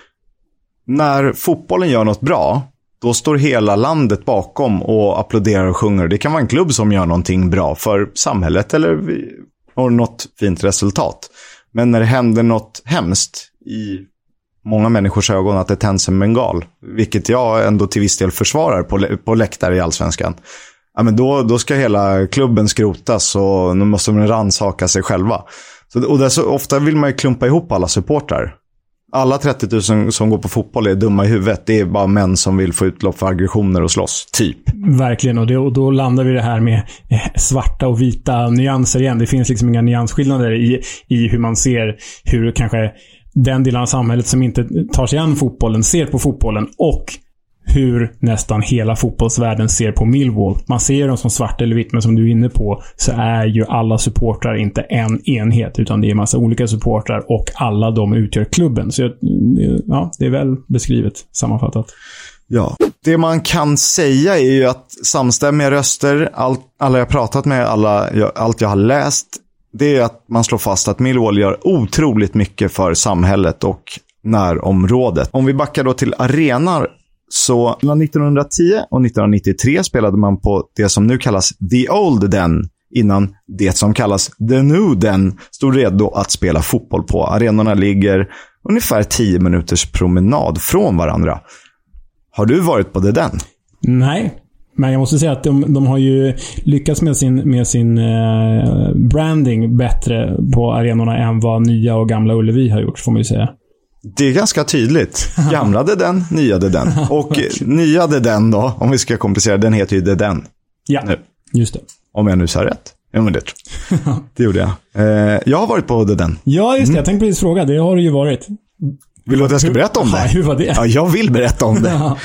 Speaker 2: När fotbollen gör något bra, då står hela landet bakom och applåderar och sjunger. Det kan vara en klubb som gör någonting bra för samhället eller har något fint resultat. Men när det händer något hemskt i många människors ögon att det tänds en bengal, vilket jag ändå till viss del försvarar på, lä- på läktare i allsvenskan. Ja, men då, då ska hela klubben skrotas och nu måste de rannsaka sig själva. Så, och så, ofta vill man ju klumpa ihop alla supportrar. Alla 30 000 som går på fotboll är dumma i huvudet. Det är bara män som vill få utlopp för aggressioner och slåss. Typ.
Speaker 1: Verkligen. Och, det, och då landar vi i det här med eh, svarta och vita nyanser igen. Det finns liksom inga nyansskillnader i, i hur man ser hur kanske den delen av samhället som inte tar sig an fotbollen ser på fotbollen och hur nästan hela fotbollsvärlden ser på Millwall. Man ser dem som svart eller vitt, men som du är inne på så är ju alla supportrar inte en enhet, utan det är massa olika supportrar och alla de utgör klubben. Så ja, det är väl beskrivet, sammanfattat.
Speaker 2: Ja. Det man kan säga är ju att samstämmiga röster, allt, alla jag pratat med, alla, allt jag har läst, det är att man slår fast att Millwall gör otroligt mycket för samhället och närområdet. Om vi backar då till arenor. så mellan 1910 och 1993 spelade man på det som nu kallas The Old Den innan det som kallas The New Den stod redo att spela fotboll på. Arenorna ligger ungefär 10 minuters promenad från varandra. Har du varit på “The den?
Speaker 1: Nej, men jag måste säga att de, de har ju lyckats med sin, med sin eh, branding bättre på arenorna än vad nya och gamla Ullevi har gjort, får man ju säga.
Speaker 2: Det är ganska tydligt. Gamla det den, nya det den. Och nya det den då, om vi ska komplicera, den heter ju den.
Speaker 1: Ja,
Speaker 2: Nu.
Speaker 1: just det.
Speaker 2: Om jag nu sa rätt. Ja, men det, det gjorde jag. Eh, jag har varit på den.
Speaker 1: Ja, just det. Jag tänkte precis fråga. Det har det ju varit.
Speaker 2: Vill du att jag ska berätta om det?
Speaker 1: hur var det?
Speaker 2: Ja, jag vill berätta om det.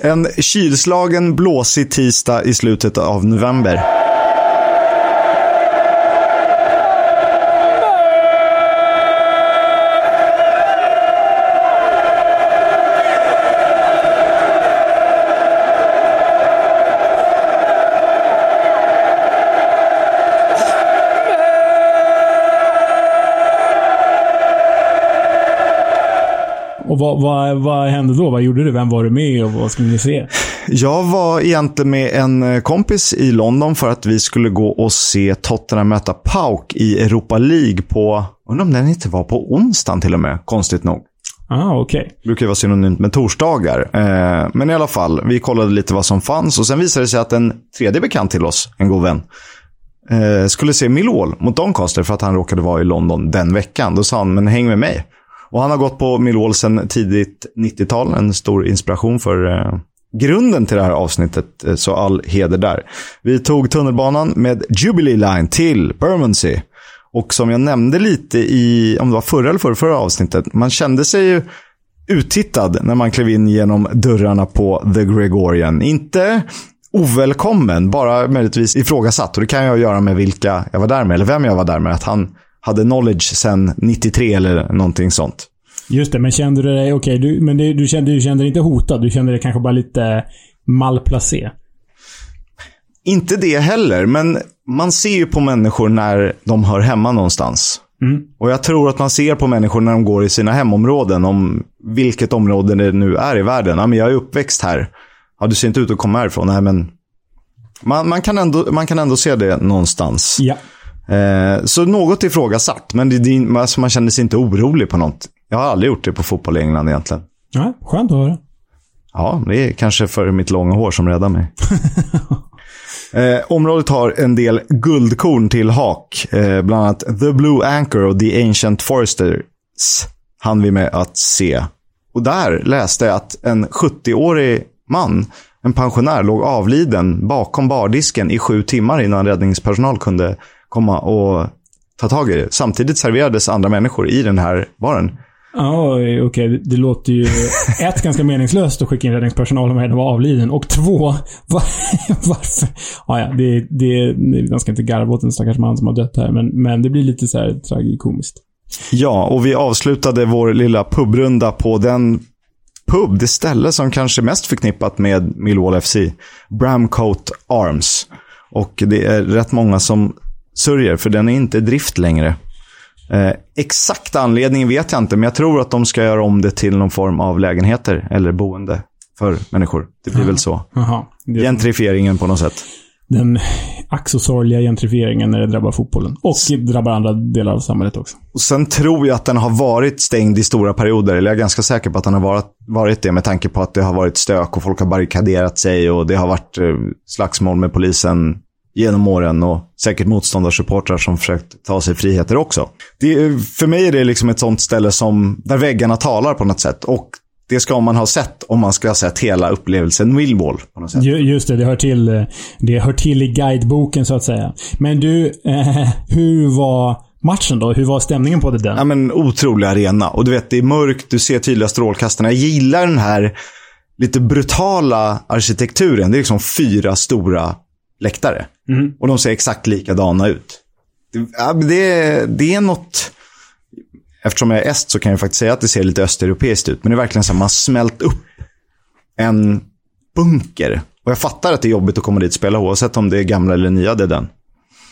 Speaker 2: En kylslagen, blåsig tisdag i slutet av november.
Speaker 1: Och vad, vad, vad hände då? Vad gjorde du? Vem var du med och vad skulle ni se?
Speaker 2: Jag var egentligen med en eh, kompis i London för att vi skulle gå och se Tottenham möta Pauk i Europa League på, undrar om den inte var på onsdagen till och med, konstigt nog.
Speaker 1: Ah, okej.
Speaker 2: brukar ju vara synonymt med torsdagar. Eh, men i alla fall, vi kollade lite vad som fanns och sen visade det sig att en tredje bekant till oss, en god vän, eh, skulle se Millwall mot Doncaster för att han råkade vara i London den veckan. Då sa han, men häng med mig. Och han har gått på Millwall sedan tidigt 90-tal, en stor inspiration för eh, grunden till det här avsnittet, eh, så all heder där. Vi tog tunnelbanan med Jubilee Line till Bermondsey. Och som jag nämnde lite i, om det var förra eller förra, förra avsnittet, man kände sig ju uttittad när man klev in genom dörrarna på The Gregorian. Inte ovälkommen, bara möjligtvis ifrågasatt. Och det kan jag göra med vilka jag var där med, eller vem jag var där med. Att han hade knowledge sedan 93 eller någonting sånt.
Speaker 1: Just det, men kände du dig... Okej, du, men det, du, kände, du kände dig inte hotad. Du kände dig kanske bara lite malplacé.
Speaker 2: Inte det heller, men man ser ju på människor när de hör hemma någonstans. Och jag tror att man ser på människor när de går i sina hemområden, om vilket område det nu är i världen. Ja, men jag är uppväxt här. Ja, du ser inte ut att komma härifrån. Nej, men man, man, kan ändå, man kan ändå se det någonstans.
Speaker 1: Ja.
Speaker 2: Eh, så något ifrågasatt, men det, det, alltså man känner sig inte orolig på något. Jag har aldrig gjort det på fotboll i England egentligen.
Speaker 1: ja skönt att höra.
Speaker 2: Ja, det är kanske för mitt långa hår som räddar mig. eh, området har en del guldkorn till hak. Eh, bland annat The Blue Anchor och The Ancient Foresters hann vi med att se. Och där läste jag att en 70-årig man, en pensionär, låg avliden bakom bardisken i sju timmar innan räddningspersonal kunde komma och ta tag i det. Samtidigt serverades andra människor i den här baren.
Speaker 1: Ja, okej. Det låter ju ett, ganska meningslöst att skicka in räddningspersonal om en var avliden. Och två, var, varför? Ja, ja, det, det, man ska inte garva åt en stackars man som har dött här, men, men det blir lite så här tragikomiskt.
Speaker 2: Ja, och vi avslutade vår lilla pubrunda på den pub, det ställe som kanske är mest förknippat med Millwall FC. Bramcoat Arms. Och det är rätt många som sörjer, för den är inte i drift längre. Eh, exakta anledningen vet jag inte, men jag tror att de ska göra om det till någon form av lägenheter eller boende för människor. Det blir väl så.
Speaker 1: Det,
Speaker 2: Gentrifieringen på något sätt.
Speaker 1: den ack så sorgliga gentrifieringen när det drabbar fotbollen. Och drabbar andra delar av samhället också.
Speaker 2: Och sen tror jag att den har varit stängd i stora perioder. Eller jag är ganska säker på att den har varit, varit det med tanke på att det har varit stök och folk har barrikaderat sig och det har varit eh, slagsmål med polisen genom åren och säkert motståndarsupportrar som försökt ta sig friheter också. Det, är- för mig är det liksom ett sånt ställe som, där väggarna talar på något sätt. Och det ska man ha sett om man ska ha sett hela upplevelsen Millwall på något sätt.
Speaker 1: Ju- Just det, det hör till, det hör till i guideboken så att säga. Men du, eh, hur var matchen då? Hur var stämningen på det
Speaker 2: Ja,
Speaker 1: den?
Speaker 2: men otrolig arena. Och du vet, det är mörkt, du ser tydliga strålkastarna. Jag gillar den här lite brutala arkitekturen. Det är liksom fyra stora läktare. Och de ser exakt likadana ut. Det, ja, det, det är något... Eftersom jag är est så kan jag faktiskt säga att det ser lite östeuropeiskt ut. Men det är verkligen så att man har smält upp en bunker. Och jag fattar att det är jobbigt att komma dit och spela oavsett om det är gamla eller nya, det är den.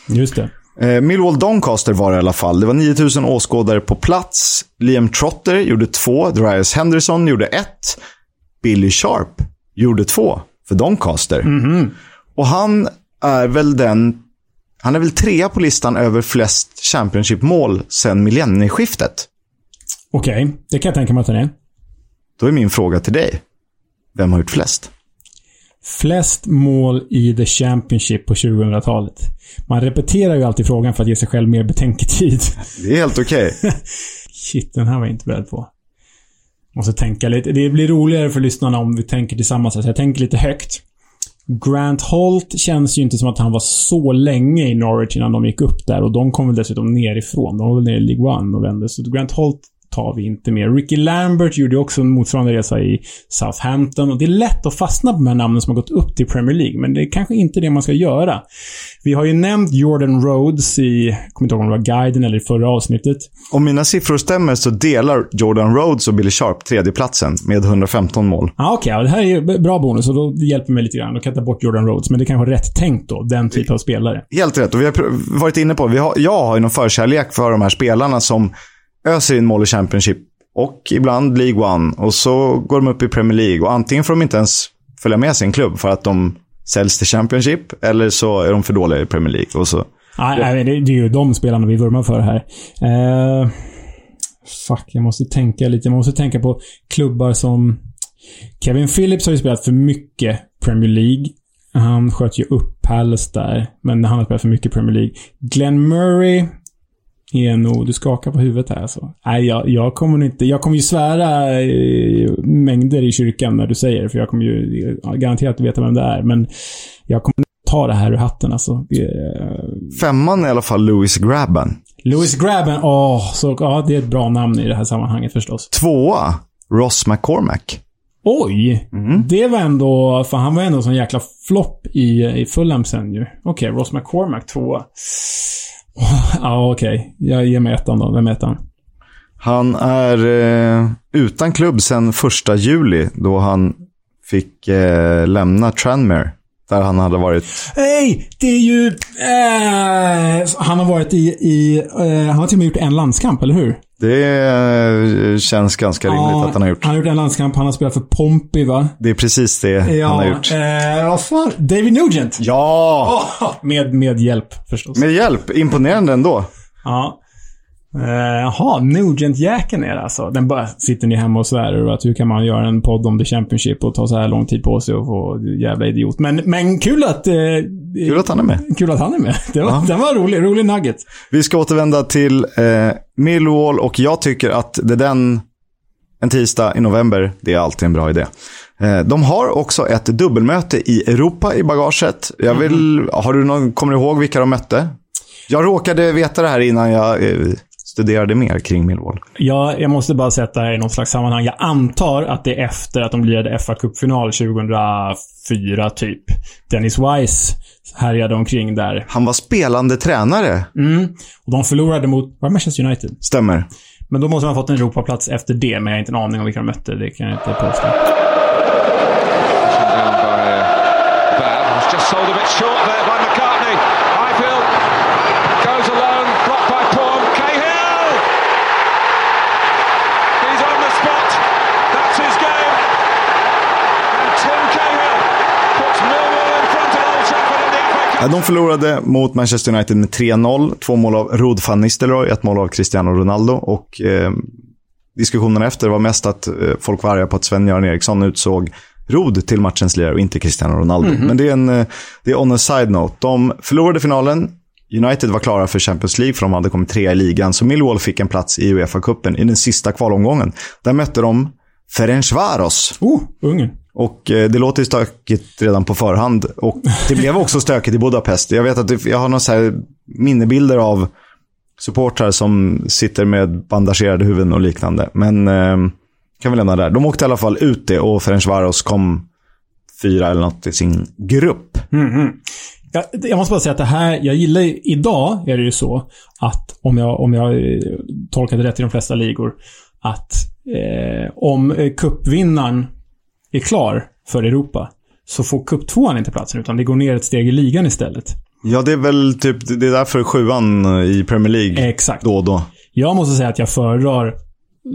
Speaker 1: Just det.
Speaker 2: Eh, Millwall Doncaster var det i alla fall. Det var 9000 åskådare på plats. Liam Trotter gjorde två. Darius Henderson gjorde ett. Billy Sharp gjorde två för Doncaster. Och han är väl den... Han är väl trea på listan över flest Championship-mål sedan millennieskiftet.
Speaker 1: Okej, det kan jag tänka mig att den är.
Speaker 2: Då är min fråga till dig. Vem har gjort flest?
Speaker 1: Flest mål i The Championship på 2000-talet. Man repeterar ju alltid frågan för att ge sig själv mer betänketid.
Speaker 2: Det är helt okej.
Speaker 1: Shit, den här var jag inte beredd på. Måste tänka lite. Det blir roligare för lyssnarna om vi tänker tillsammans. Så jag tänker lite högt. Grant Holt känns ju inte som att han var så länge i Norwich innan de gick upp där. Och de kom väl dessutom nerifrån. De var väl nere i League One och vände. Så Grant Holt tar vi inte med. Ricky Lambert gjorde också en motsvarande resa i Southampton. Och det är lätt att fastna på de här namnen som har gått upp till Premier League. Men det är kanske inte det man ska göra. Vi har ju nämnt Jordan Rhodes i, jag kommer inte ihåg om det var guiden eller i förra avsnittet.
Speaker 2: Om mina siffror stämmer så delar Jordan Rhodes och Billy Sharp tredjeplatsen med 115 mål.
Speaker 1: Ja, okej. ja, det här är ju bra bonus och då hjälper mig lite grann. Då kan jag ta bort Jordan Rhodes. Men det kanske var rätt tänkt då. Den typen av spelare.
Speaker 2: Helt rätt. Och vi har varit inne på, vi har, jag har ju någon förkärlek för de här spelarna som öser in mål i Championship och ibland League One. Och så går de upp i Premier League och antingen får de inte ens följa med sin klubb för att de säljs till Championship eller så är de för dåliga i Premier League. Och så.
Speaker 1: Nej, nej, det, det är ju de spelarna vi vurmar för här. Uh, fuck, jag måste tänka lite. Jag måste tänka på klubbar som... Kevin Phillips har ju spelat för mycket Premier League. Han sköt ju upp Palace där, men han har spelat för mycket Premier League. Glenn Murray nog... Du skakar på huvudet här alltså. Nej, jag, jag kommer inte... Jag kommer ju svära mängder i kyrkan när du säger det, för jag kommer ju garanterat veta vem det är. Men jag kommer ta det här ur hatten alltså. Eh,
Speaker 2: Femman är i alla fall Louis Grabban.
Speaker 1: Louis Grabban, åh, så, ja, det är ett bra namn i det här sammanhanget förstås.
Speaker 2: Tvåa, Ross McCormack.
Speaker 1: Oj! Det var ändå, för han var ändå en sån jäkla flopp i, i Fulham sen ju. Okej, Ross McCormack tvåa. Ja, okej. Jag ger mig ettan då. Vem är ettan?
Speaker 2: Han är eh, utan klubb sedan första juli då han fick eh, lämna Tranmere. Där han hade varit
Speaker 1: Nej! Det är ju... Eh, han har varit i... i eh, han har till och med gjort en landskamp, eller hur?
Speaker 2: Det känns ganska rimligt att han har gjort.
Speaker 1: Han har gjort en landskamp. Han har spelat för Pompey, va?
Speaker 2: Det är precis det
Speaker 1: Ja.
Speaker 2: han har gjort.
Speaker 1: Eh, vad fan? David Nugent!
Speaker 2: Ja!
Speaker 1: Åh, med, med hjälp, förstås.
Speaker 2: Med hjälp. Imponerande ändå.
Speaker 1: Ja. Eh, Jaha, Nugent-jäkeln är det alltså. Den bara sitter ni hemma och svär att hur kan man göra en podd om The Championship och ta så här lång tid på sig och få jävla idiot. Men, men kul att... Eh,
Speaker 2: Kul att han är med.
Speaker 1: kul att han är med. Det var, Den var rolig. Rolig nugget.
Speaker 2: Vi ska återvända till eh, Millwall och jag tycker att det är den, en tisdag i november, det är alltid en bra idé. Eh, de har också ett dubbelmöte i Europa i bagaget. Jag vill, har du någon, kommer du ihåg vilka de mötte? Jag råkade veta det här innan jag eh, studerade mer kring Millwall.
Speaker 1: Ja, jag måste bara sätta det här i något slags sammanhang. Jag antar att det är efter att de lirade fa Cup-final 2004, typ. Dennis Wise härjade omkring där.
Speaker 2: Han var spelande tränare.
Speaker 1: Mm. Och de förlorade mot, var Manchester United?
Speaker 2: Stämmer.
Speaker 1: Men då måste man ha fått en Europaplats efter det, men jag har inte en aning om vilka de mötte. Det kan jag inte påstå.
Speaker 4: just sold a bit short there by McCartney. Highfield goes alone, blocked by Paul Cahill. He's on the spot. That's his game. And Tim Cahill puts Millwall in front of Old Trafford in the FA Cup
Speaker 2: Ja, De förlorade mot Manchester United med 3-0. Två mål av Rod van Nistelrooy, ett mål av Cristiano Ronaldo. Och eh, diskussionen efter var mest att eh, folk var arga på att Sven-Göran Eriksson utsåg Rod till matchens lirare och inte Cristiano Ronaldo. Men det är, en, eh, det är on a side note. De förlorade finalen. United var klara för Champions League för de hade kommit trea i ligan. Så Millwall fick en plats i Uefa-cupen i den sista kvalomgången. Där mötte de Ferencvaros.
Speaker 1: Oh, Ungern.
Speaker 2: Och eh, det låter ju stökigt redan på förhand. Och det blev också stökigt i Budapest. Jag vet att det, jag har några så minnebilder av supportrar som sitter med bandagerade huvuden och liknande. Men eh, kan vi lämna där. De åkte i alla fall ut det och Ferencvaros kom fyra eller något i sin grupp. Mhm.
Speaker 1: Jag, jag måste bara säga att det här, jag gillar idag är det ju så att om jag, om jag eh, tolkar det rätt i de flesta ligor, att eh, om kuppvinnaren cupvinnaren är klar för Europa så får cuptvåan inte platsen utan det går ner ett steg i ligan istället.
Speaker 2: Ja, det är väl typ, det är därför sjuan i Premier League
Speaker 1: Exakt.
Speaker 2: då och då.
Speaker 1: Jag måste säga att jag föredrar,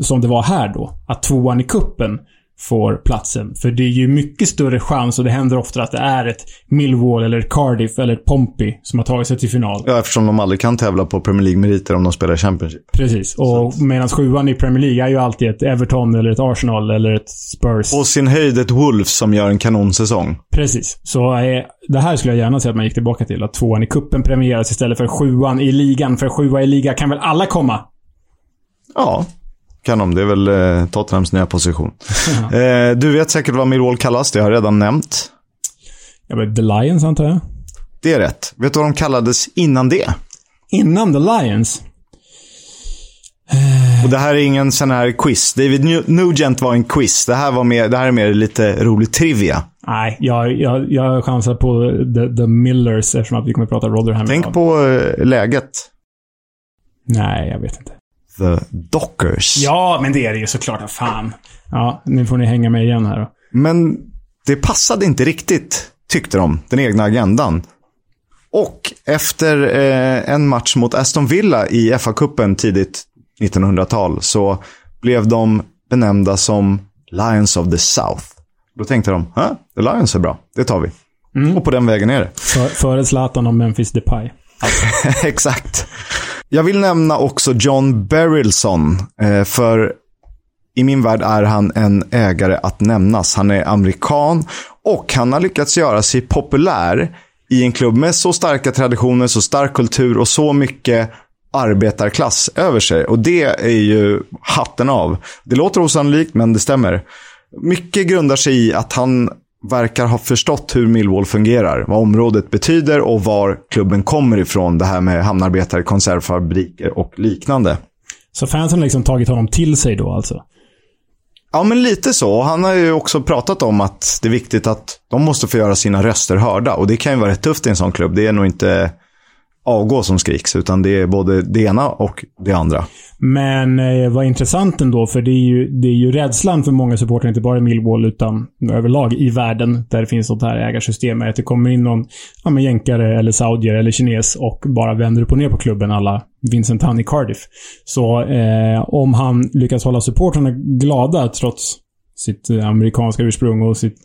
Speaker 1: som det var här då, att tvåan i kuppen får platsen. För det är ju mycket större chans och det händer ofta att det är ett Millwall eller Cardiff eller ett Pompey som har tagit sig till final.
Speaker 2: Ja, eftersom de aldrig kan tävla på Premier League-meriter om de spelar Championship.
Speaker 1: Precis. Och medan sjuan i Premier League är ju alltid ett Everton eller ett Arsenal eller ett Spurs.
Speaker 2: På sin höjd ett Wolves som gör en kanonsäsong.
Speaker 1: Precis. Så eh, det här skulle jag gärna se att man gick tillbaka till. Att tvåan i kuppen premieras istället för sjuan i ligan. För sjua i liga kan väl alla komma?
Speaker 2: Ja, kan de. Det är väl eh, Tottenhams nya position. eh, du vet säkert vad Millwall kallas, det har jag redan nämnt.
Speaker 1: Ja, men The Lions antar jag.
Speaker 2: Det är rätt. Vet du vad de kallades innan det?
Speaker 1: Innan The Lions.
Speaker 2: Och det här är ingen sån här quiz. David Nu- Nugent var en quiz. Det här, var mer, det här är mer lite rolig trivia.
Speaker 1: Nej, jag, jag, jag chansar på the, the Millers eftersom att vi kommer att prata Rotherham.
Speaker 2: Tänk på eh, läget.
Speaker 1: Nej, jag vet inte.
Speaker 2: The Dockers.
Speaker 1: Ja, men det är det ju såklart. Fan. Ja, nu får ni hänga med igen här då.
Speaker 2: Men det passade inte riktigt, tyckte de, den egna agendan. Och efter eh, en match mot Aston Villa i FA-cupen tidigt 1900-tal så blev de benämnda som Lions of the South. Då tänkte de, "Hä? The Lions är bra, det tar vi. Och på den vägen är det.
Speaker 1: För, före Zlatan och Memphis Depay.
Speaker 2: Exakt. Jag vill nämna också John Berylson. Eh, för i min värld är han en ägare att nämnas. Han är amerikan och han har lyckats göra sig populär i en klubb med så starka traditioner, så stark kultur och så mycket arbetarklass över sig. Och det är ju hatten av. Det låter osannolikt, men det stämmer. Mycket grundar sig i att han verkar ha förstått hur Millwall fungerar, vad området betyder och var klubben kommer ifrån. Det här med hamnarbetare, konservfabriker och liknande.
Speaker 1: Så fansen har liksom tagit honom till sig då alltså?
Speaker 2: Ja, men lite så. Han har ju också pratat om att det är viktigt att de måste få göra sina röster hörda. Och det kan ju vara rätt tufft i en sån klubb. Det är nog inte avgå som skriks, utan det är både det ena och det andra.
Speaker 1: Men eh, vad intressant ändå, för det är, ju, det är ju rädslan för många supportrar, inte bara i Millwall, utan överlag i världen där det finns sånt här ägarsystem, är att det kommer in någon ja, men jänkare eller saudier eller kines och bara vänder upp och ner på klubben alla Vincent Han i Cardiff. Så eh, om han lyckas hålla supportrarna glada trots sitt eh, amerikanska ursprung och sitt,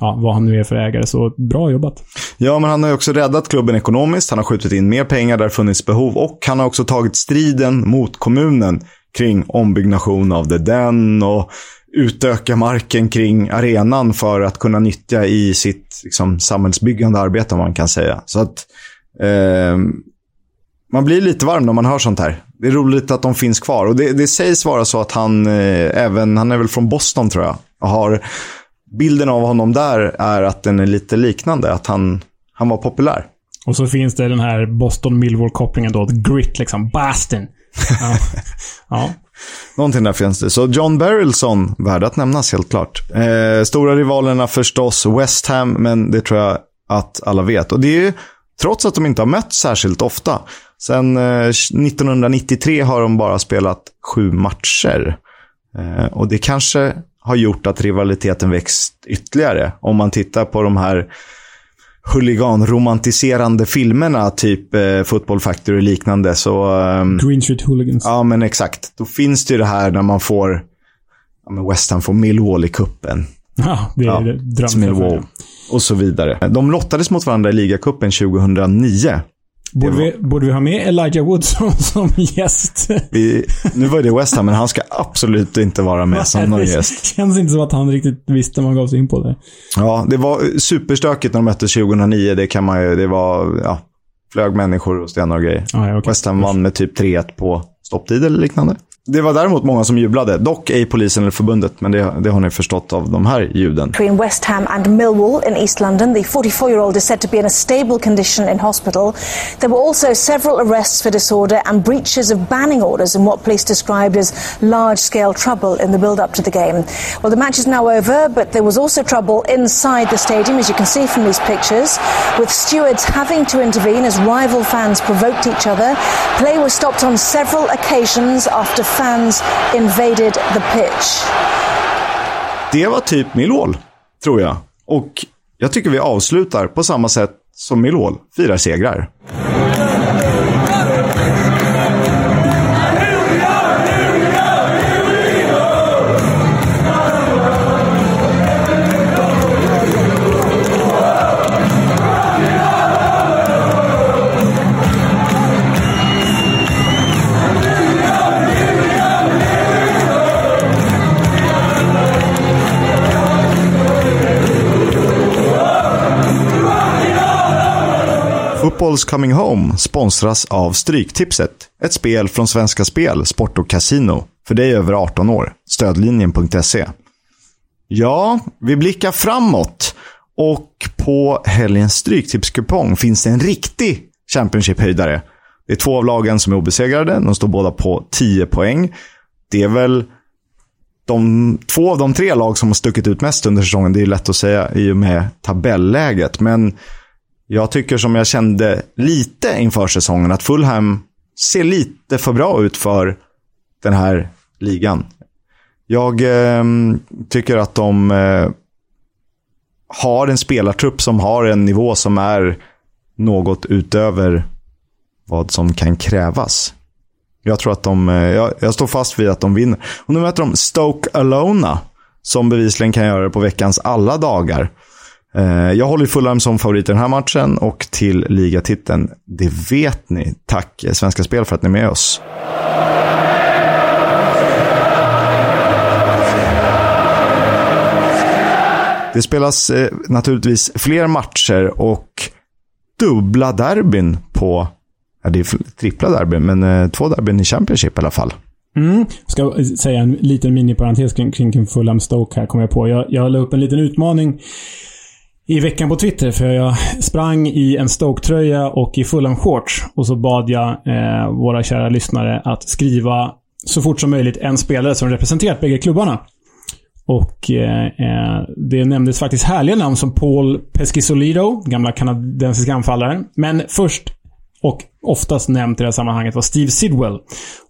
Speaker 1: ja, vad han nu är för ägare, så bra jobbat.
Speaker 2: Ja, men han har ju också räddat klubben ekonomiskt. Han har skjutit in mer pengar där det funnits behov och han har också tagit striden mot kommunen kring ombyggnation av The Den och utöka marken kring arenan för att kunna nyttja i sitt liksom, samhällsbyggande arbete, om man kan säga. Så att eh, man blir lite varm när man hör sånt här. Det är roligt att de finns kvar. Och det, det sägs vara så att han, eh, även, han är väl från Boston tror jag, har bilden av honom där är att den är lite liknande. Att han, han var populär.
Speaker 1: Och så finns det den här Boston-Millwall-kopplingen då. Grit liksom. Boston. Ja. ja.
Speaker 2: Någonting där finns det. Så John Berylson, värd att nämnas helt klart. Eh, stora rivalerna förstås West Ham, men det tror jag att alla vet. Och det är ju trots att de inte har mötts särskilt ofta. Sen eh, 1993 har de bara spelat sju matcher. Eh, och det kanske har gjort att rivaliteten växt ytterligare. Om man tittar på de här huliganromantiserande filmerna, typ eh, Football Factory och liknande, så... ehm,
Speaker 1: Green Street Hooligans.
Speaker 2: Ja, men exakt. Då finns det ju det här när man får... Ja, West Ham får Millwall i kuppen.
Speaker 1: Ja, det är
Speaker 2: Ja, Millwall. Och så vidare. De lottades mot varandra i ligacupen 2009.
Speaker 1: Borde vi, borde vi ha med Elijah Wood som, som gäst?
Speaker 2: Vi, nu var det West Ham, men han ska absolut inte vara med som någon gäst.
Speaker 1: Det känns inte som att han riktigt visste vad han gav sig in på det.
Speaker 2: Ja, det var superstökigt när de möttes 2009. Det kan man ju, det var, ja, flög människor och stenar och grejer.
Speaker 1: Ah, ja, okej.
Speaker 2: West Ham vann med typ 3-1 på stopptid eller liknande. Det var däremot många som jublade. Dock ej polisen eller förbundet, men det, det har ni förstått av de här ljuden.
Speaker 6: between West Ham and Millwall in East London. The 44-year-old is said to be in a stable condition in hospital. There were also several arrests for disorder and breaches of banning orders in what police described as large-scale trouble in the build-up to the game. Well, the match is now over, but there was also trouble inside the stadium, as you can see from these pictures, with stewards having to intervene as rival fans provoked each other. Play was stopped on several occasions after fans invaded the pitch.
Speaker 2: Det var typ Millwall, tror jag. Och jag tycker vi avslutar på samma sätt som Millwall firar segrar. Football's Coming Home sponsras av Stryktipset. Ett spel från Svenska Spel, Sport och Casino. För dig över 18 år. Stödlinjen.se. Ja, vi blickar framåt. Och på helgens Stryktipskupong finns det en riktig Championship-höjdare. Det är två av lagen som är obesegrade. De står båda på 10 poäng. Det är väl de, två av de tre lag som har stuckit ut mest under säsongen. Det är lätt att säga i och med tabelläget. Men jag tycker som jag kände lite inför säsongen att Fulham ser lite för bra ut för den här ligan. Jag eh, tycker att de eh, har en spelartrupp som har en nivå som är något utöver vad som kan krävas. Jag tror att de, eh, jag, jag står fast vid att de vinner. Och nu möter de Stoke Alona, som bevisligen kan göra det på veckans alla dagar. Eh, jag håller Fulham som favorit i den här matchen och till ligatiteln. Det vet ni. Tack eh, Svenska Spel för att ni är med oss. Det spelas eh, naturligtvis fler matcher och dubbla derbyn på, ja det är trippla derbyn, men två derbyn i Championship i alla fall.
Speaker 1: Mm. Ska säga en liten miniparentes kring, kring, kring Fulham Stoke här, kommer jag på. Jag, jag la upp en liten utmaning i veckan på Twitter, för jag sprang i en Stoke-tröja och i Fulham-shorts. Och så bad jag eh, våra kära lyssnare att skriva så fort som möjligt en spelare som representerat bägge klubbarna. Och eh, eh det nämndes faktiskt härliga namn som Paul Pescisolido, gamla kanadensiska anfallaren. Men först och oftast nämnt i det här sammanhanget var Steve Sidwell.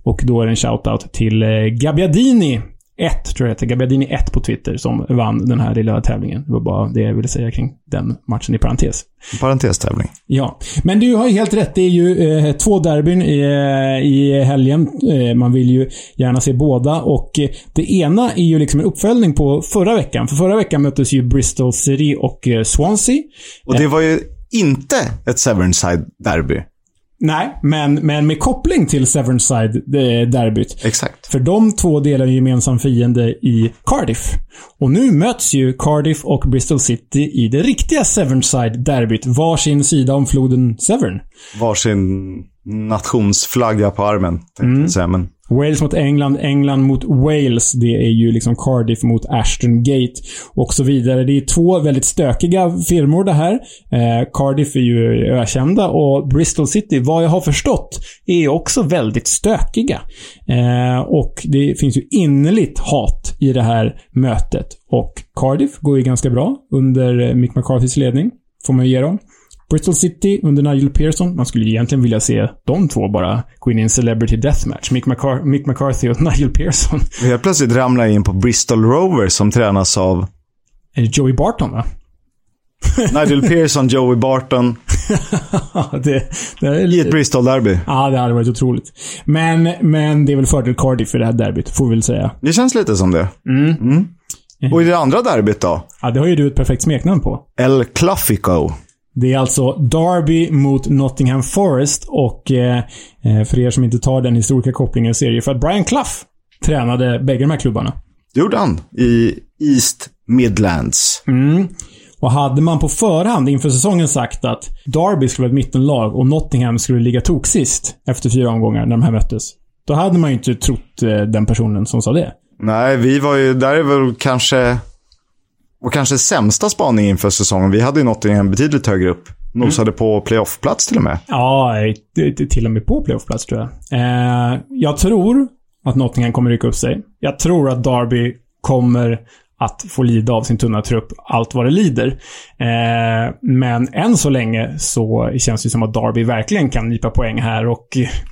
Speaker 1: Och då är det en shoutout till eh, Gabbiadini 1, tror jag heter. Gabbiadini 1 på Twitter som vann den här lilla tävlingen. Det var bara det jag ville säga kring den matchen i parentes.
Speaker 2: Parentestävling.
Speaker 1: Ja, men du har ju helt rätt. Det är ju eh, två derbyn i, eh, i helgen. Eh, man vill ju gärna se båda och eh, det ena är ju liksom en uppföljning på förra veckan. För förra veckan möttes ju Bristol City och eh, Swansea.
Speaker 2: Och det var ju inte ett Severnside-derby.
Speaker 1: Nej, men, men med koppling till Severnside-derbyt.
Speaker 2: Exakt.
Speaker 1: För de två delar en gemensam fiende i Cardiff. Och nu möts ju Cardiff och Bristol City i det riktiga Severnside-derbyt. Varsin sida om floden Severn.
Speaker 2: Varsin nationsflagga på armen, säga. Men
Speaker 1: Wales mot England, England mot Wales. Det är ju liksom Cardiff mot Ashton Gate och så vidare. Det är två väldigt stökiga firmor det här. Eh, Cardiff är ju ökända och Bristol City, vad jag har förstått, är också väldigt stökiga. Eh, och det finns ju innerligt hat i det här mötet. Och Cardiff går ju ganska bra under Mick McCarthys ledning, får man ju ge dem. Bristol City under Nigel Pearson. Man skulle egentligen vilja se de två bara gå in i en Celebrity Deathmatch. Mick, McCar- Mick McCarthy och Nigel Pearson.
Speaker 2: helt plötsligt ramlade jag in på Bristol Rovers som tränas av
Speaker 1: Är det Joey Barton, va?
Speaker 2: Nigel Pearson, Joey Barton
Speaker 1: det, det är
Speaker 2: i ett. Bristol-derby.
Speaker 1: Ja, det hade varit otroligt. Men, men det är väl fördel Cardiff i det här derbyt, får vi väl säga.
Speaker 2: Det känns lite som det. Och i det andra derbyt då?
Speaker 1: Ja, det har ju du ett perfekt smeknamn på.
Speaker 2: El Clafico.
Speaker 1: Det är alltså Derby mot Nottingham Forest och eh, eh, för er som inte tar den historiska kopplingen så är det ju för att Brian Clough tränade bägge de här klubbarna.
Speaker 2: Det gjorde han i East Midlands.
Speaker 1: Mm. Och hade man på förhand inför säsongen sagt att Derby skulle vara ett mittenlag och Nottingham skulle ligga toksist efter fyra omgångar när de här möttes. Då hade man ju inte trott eh, den personen som sa det.
Speaker 2: Nej, vi var ju, där är väl kanske, och kanske sämsta spaning inför säsongen. Vi hade ju Nottingham betydligt högre upp. Nosade på playoffplats till och med.
Speaker 1: Ja, till och med på playoffplats tror jag. Eh, jag tror att Nottingham kommer rycka upp sig. Jag tror att Derby kommer att få lida av sin tunna trupp, allt vad det lider. Eh, men än så länge så känns det som att Derby verkligen kan nypa poäng här och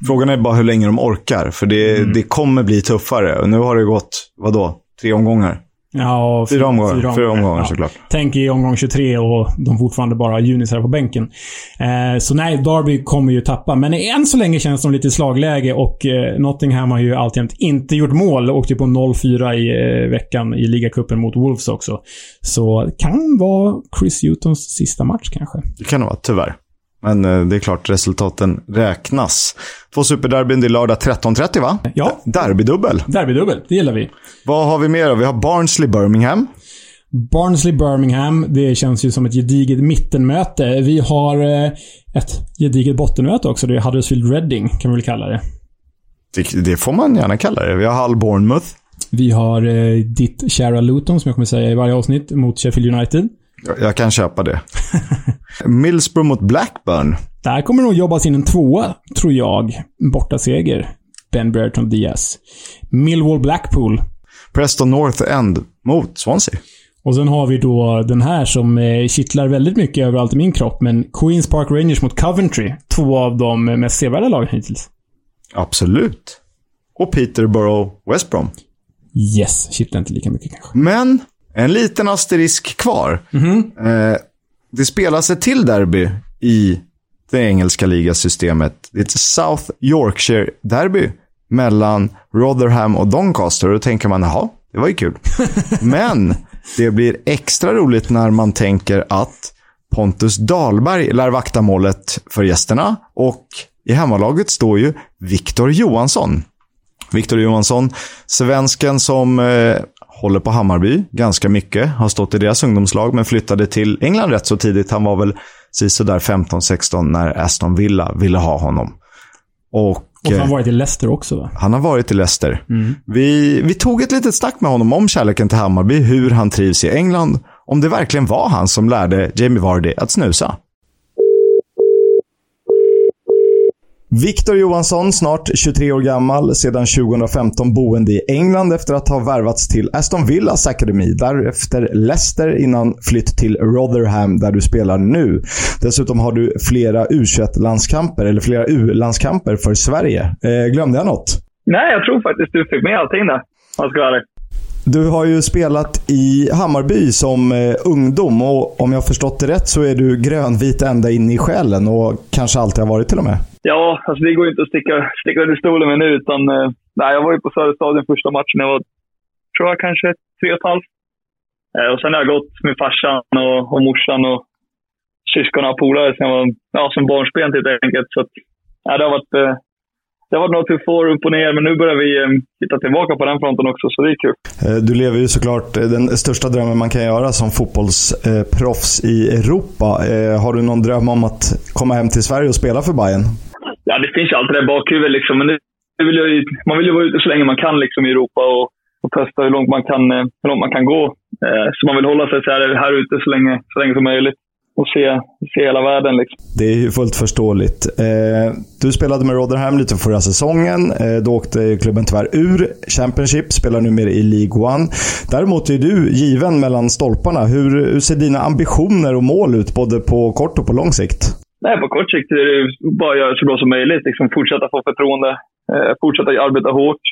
Speaker 2: Frågan är bara hur länge de orkar, för det, det kommer bli tuffare. Nu har det gått, vadå, tre omgångar?
Speaker 1: Ja,
Speaker 2: Fyra omgångar, fyra omgångar såklart.
Speaker 1: Tänk i omgång 23 och de fortfarande bara har junisar på bänken. Eh, så nej, Derby kommer ju tappa. Men än så länge känns de lite i slagläge och eh, Nottingham har ju alltjämt inte gjort mål. Åkte ju på 0-4 i eh, veckan i ligacupen mot Wolves också. Så kan vara Chris Hutons sista match kanske.
Speaker 2: Det kan det vara, tyvärr. Men eh, det är klart, resultaten räknas. Två superderbyn, det är lördag 13.30 va?
Speaker 1: Ja.
Speaker 2: Derbydubbel.
Speaker 1: Derbydubbel, det gillar vi.
Speaker 2: Vad har vi mer då? Vi har Barnsley Birmingham.
Speaker 1: Barnsley-Birmingham, det känns ju som ett gediget mittenmöte. Vi har eh, ett gediget bottenmöte också. Det är Huddersfield-Reading, kan vi väl kalla det.
Speaker 2: Det, det får man gärna kalla det. Vi har Hull Bournemouth.
Speaker 1: Vi har eh, ditt kära Luton, som jag kommer säga i varje avsnitt, mot Sheffield United.
Speaker 2: Jag, jag kan köpa det. Middlesbrough mot Blackburn.
Speaker 1: Där kommer nog jobbas in en tvåa, tror jag. Borta seger. Ben Brereton Diaz. Millwall Blackpool.
Speaker 2: Preston North End mot Swansea.
Speaker 1: Och sen har vi då den här som eh, kittlar väldigt mycket överallt i min kropp, men Queens Park Rangers mot Coventry. Två av de mest sevärda lagen hittills.
Speaker 2: Absolut. Och Peterborough West Brom.
Speaker 1: Yes, kittlar inte lika mycket kanske.
Speaker 2: Men en liten asterisk kvar. Eh, det spelas ett till derby i det engelska ligasystemet. Det är ett South Yorkshire-derby mellan Rotherham och Doncaster. Och då tänker man, jaha, det var ju kul. Men det blir extra roligt när man tänker att Pontus Dahlberg lär vakta målet för gästerna. Och i hemmalaget står ju Viktor Johansson. Viktor Johansson, svensken som eh, håller på Hammarby ganska mycket. Har stått i deras ungdomslag, men flyttade till England rätt så tidigt. Han var väl sådär 15-16 när Aston Villa ville ha honom. Och,
Speaker 1: Och har han
Speaker 2: eh,
Speaker 1: varit i Leicester också va?
Speaker 2: han har varit i Leicester. Vi, vi tog ett litet snack med honom om kärleken till Hammarby, hur han trivs i England, om det verkligen var han som lärde Jamie Vardy att snusa. Viktor Johansson, snart 23 år gammal, sedan 2015 boende i England efter att ha värvats till Aston Villas akademi. Därefter Leicester innan flytt till Rotherham där du spelar nu. Dessutom har du flera U21-landskamper, eller flera U-landskamper för Sverige. Eh, glömde jag något?
Speaker 7: Nej, jag tror faktiskt du fick med allting där. Om jag ska vara ärlig.
Speaker 2: Du har ju spelat i Hammarby som eh, ungdom och om jag har förstått det rätt så är du grönvit ända in i själen och kanske alltid har varit till och med.
Speaker 7: Ja, alltså det går ju inte att sticka, sticka under stolen med nu, utan eh, nej, jag var ju på Söderstadion första matchen. Jag var, tror jag, kanske tre och ett halvt. Eh, och sen har jag gått med farsan och, och morsan och syskon och polare sen jag var, ja, som barnsben typ, helt enkelt. Så att, ja, det har varit, eh, det har varit några tuffa år upp och ner, men nu börjar vi eh, titta tillbaka på den fronten också, så det är kul.
Speaker 2: Eh, Du lever ju såklart eh, den största drömmen man kan göra som fotbollsproffs i Europa. Har du någon dröm om att komma hem till Sverige och spela för Bayern?
Speaker 7: Ja, det finns ju alltid det i bakhuvudet liksom. Men det vill ju, man vill ju vara ute så länge man kan liksom, i Europa och, och testa hur långt man kan, hur långt man kan gå. Så man vill hålla sig här, här ute så länge, så länge som möjligt. Och se, se hela världen liksom.
Speaker 2: Det är ju fullt förståeligt. Eh, Du spelade med Rotherham lite förra säsongen. Eh, Då åkte klubben tyvärr ur Championship, spelar numera i League One. Däremot är du given mellan stolparna. Hur, hur ser dina ambitioner och mål ut, både på kort och på lång sikt?
Speaker 7: Nej, på kort sikt är det bara att göra så bra som möjligt. Liksom, fortsätta få förtroende, eh, fortsätta arbeta hårt.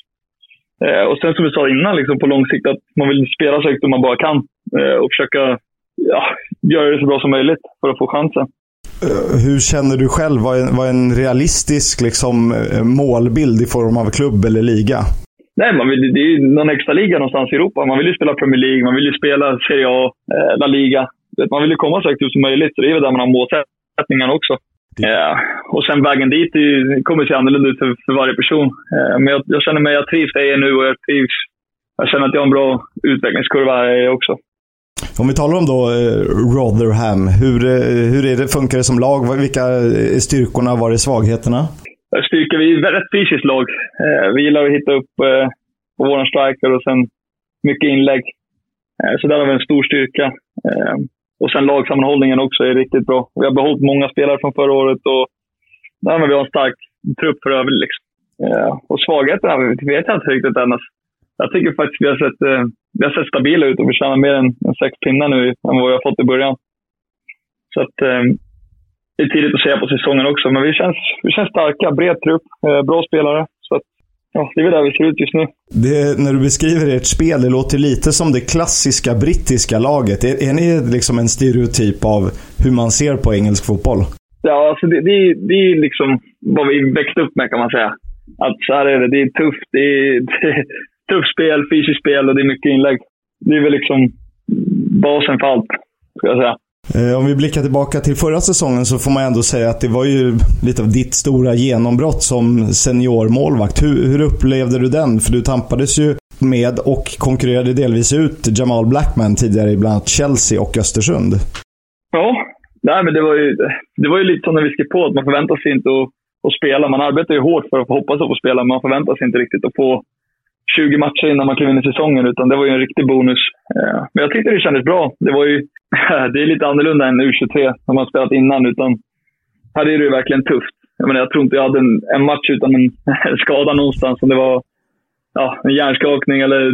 Speaker 7: Eh, och sen som vi sa innan, liksom, på lång sikt, att man vill spela så högt man bara kan. Eh, och försöka ja, göra det så bra som möjligt för att få chansen.
Speaker 2: Eh, Hur känner du själv? Vad är, vad är en realistisk liksom, eh, målbild i form av klubb eller liga?
Speaker 7: Nej, man vill, det är ju någon extra liga någonstans i Europa. Man vill ju spela Premier League, man vill ju spela Serie A, eh, La Liga. Man vill ju komma så högt upp som möjligt, så det är väl där man har målsättningarna också. Eh, och sen vägen dit ju, kommer se annorlunda ut för, för varje person. Eh, men jag, jag, känner mig, jag trivs där jag är nu och jag trivs. Jag känner att jag har en bra utvecklingskurva här också.
Speaker 2: Om vi talar om då eh, Rotherham, hur, eh, hur är det, funkar det som lag? Vilka eh, är styrkorna, var är svagheterna?
Speaker 7: Styrka, vi är ett väldigt fysiskt lag. Vi gillar att hitta upp på vår striker och sen mycket inlägg. Så där har vi en stor styrka. Och sen lagsammanhållningen också är riktigt bra. Vi har behållit många spelare från förra året och där har vi en stark trupp för övrigt. Liksom. Och svagheterna vet jag inte riktigt än. Jag tycker faktiskt vi har sett, eh, vi har sett stabila ut och vi tjänar mer än, än sex pinnar nu än vad vi har fått i början. Så att, eh, det är tidigt att säga på säsongen också, men vi känns, vi känns starka. Bred trupp, eh, bra spelare. Så att, ja, det är väl där vi ser ut just nu.
Speaker 2: Det, när du beskriver ert spel, det låter lite som det klassiska brittiska laget. Är, är ni liksom en stereotyp av hur man ser på engelsk fotboll?
Speaker 7: Ja, alltså det, det, det är liksom vad vi växte upp med kan man säga. Att så här är det. Det är tufft. Det är, det tufft spel, fysiskt spel och det är mycket inlägg. Det är väl liksom basen för allt, ska jag säga.
Speaker 2: Eh, om vi blickar tillbaka till förra säsongen så får man ändå säga att det var ju lite av ditt stora genombrott som seniormålvakt. Hur, hur upplevde du den? För du tampades ju med och konkurrerade delvis ut Jamal Blackman tidigare i bland annat Chelsea och Östersund.
Speaker 7: Ja, nej, men det var ju, det var ju lite som när vi skrev på att man förväntar sig inte att, att spela. Man arbetar ju hårt för att hoppas att få spela, men man förväntar sig inte riktigt att få 20 matcher innan man klev in i säsongen, utan det var ju en riktig bonus. Eh, men jag tyckte det kändes bra. Det var ju det är lite annorlunda än U23 som man spelat innan. Utan här är det ju verkligen tufft. Jag, menar, jag tror inte jag hade en, en match utan en skada någonstans. Om det var ja, en hjärnskakning eller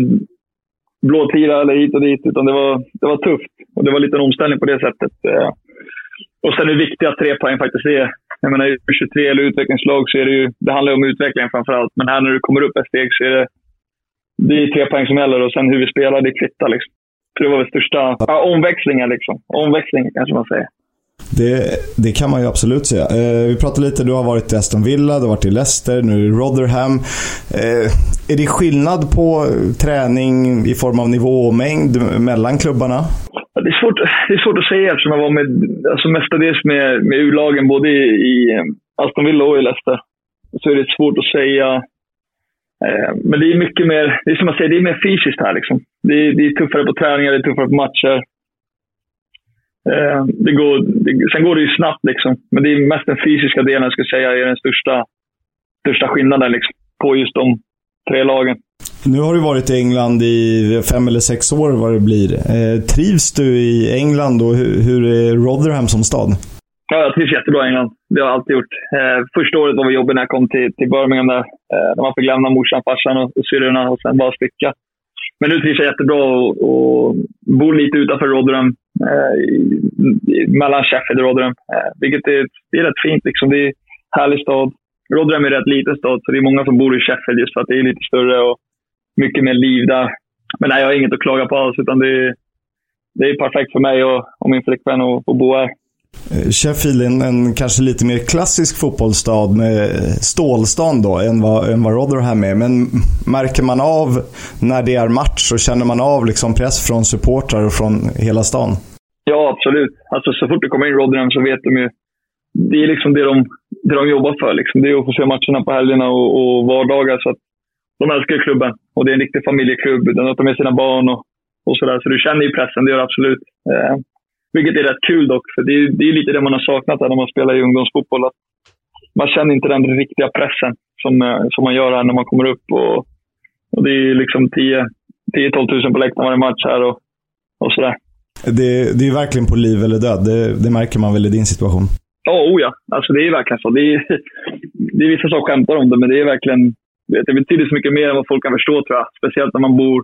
Speaker 7: blåtira eller hit och dit. Utan det var, det var tufft. Och det var lite en omställning på det sättet. Eh, och sen hur viktiga tre poäng faktiskt är. Jag menar, i U23 eller utvecklingslag så är det ju, det handlar om utvecklingen framför allt. Men här när du kommer upp ett steg så är det, det är tre poäng som gäller och sen hur vi spelar, det kvittar liksom. Så det var väl största ja, omväxlingen liksom. Omväxlingen kanske man säger.
Speaker 2: Det, det kan man ju absolut säga. Eh, vi pratade lite, du har varit i Aston Villa, du har varit i Leicester, nu i Rotherham. Eh, är det skillnad på träning i form av nivå och mängd mellan klubbarna?
Speaker 7: Det, är svårt, det är svårt att säga eftersom jag var med, alltså mestadels med, med U-lagen både i, i Aston Villa och i Leicester. Så är det svårt att säga Eh, Eh, men det är mycket mer, det är som jag säger, det är mer fysiskt här liksom. Det är, det är tuffare på träningar, det är tuffare på matcher. Eh, det går, det, sen går det ju snabbt liksom. Men det är mest den fysiska delen jag skulle säga är den största, största skillnaden liksom, på just de tre lagen.
Speaker 2: Nu har du varit i England i fem eller sex år vad det blir. Eh, trivs du i England och hur, hur är Rotherham som stad?
Speaker 7: Ja, jag trivs jättebra i England. Det har jag alltid gjort. Eh, första året var vi jobbigt när jag kom till, till Birmingham där. Eh, när man fick lämna morsan, farsan och, och syrrorna och sen bara sticka. Men nu trivs jag jättebra och, och bor lite utanför Rotherham. Eh, mellan Sheffield och Rotherham. Eh, vilket är, det är rätt fint. Liksom. Det är en härlig stad. Rotherham är en rätt liten stad, så det är många som bor i Sheffield just för att det är lite större och mycket mer liv där. Men nej, jag har inget att klaga på alls, utan det är, det är perfekt för mig och, och min flickvän att, att bo här.
Speaker 2: Eh, Sheffield är en, en, kanske lite mer klassisk fotbollsstad med stålstånd då än vad, än vad Rotherham är. Men märker man av när det är match så känner man av liksom press från supportrar och från hela stan?
Speaker 7: Ja, absolut. Alltså, så fort du kommer in i Rotherham så vet de ju. Det är liksom det de, det de jobbar för. Liksom. Det är att få se matcherna på helgerna och, och vardagar. Så att de älskar klubben. Och det är en riktig familjeklubb. De tar med sina barn och, och sådär. Så du känner ju pressen, det gör du absolut. Eh, vilket är rätt kul dock, för det är, det är lite det man har saknat här när man spelar i ungdomsfotboll. Att man känner inte den riktiga pressen som, eh, som man gör här när man kommer upp. Och, och det är liksom 10-12 000 på läktaren varje match här och, och sådär.
Speaker 2: Det, det är verkligen på liv eller död. Det, det märker man väl i din situation?
Speaker 7: Ja, oh ja. Alltså det är verkligen så. Det är, det är vissa som skämtar om det, men det är verkligen... Det betyder så mycket mer än vad folk kan förstå tror jag. Speciellt när man bor,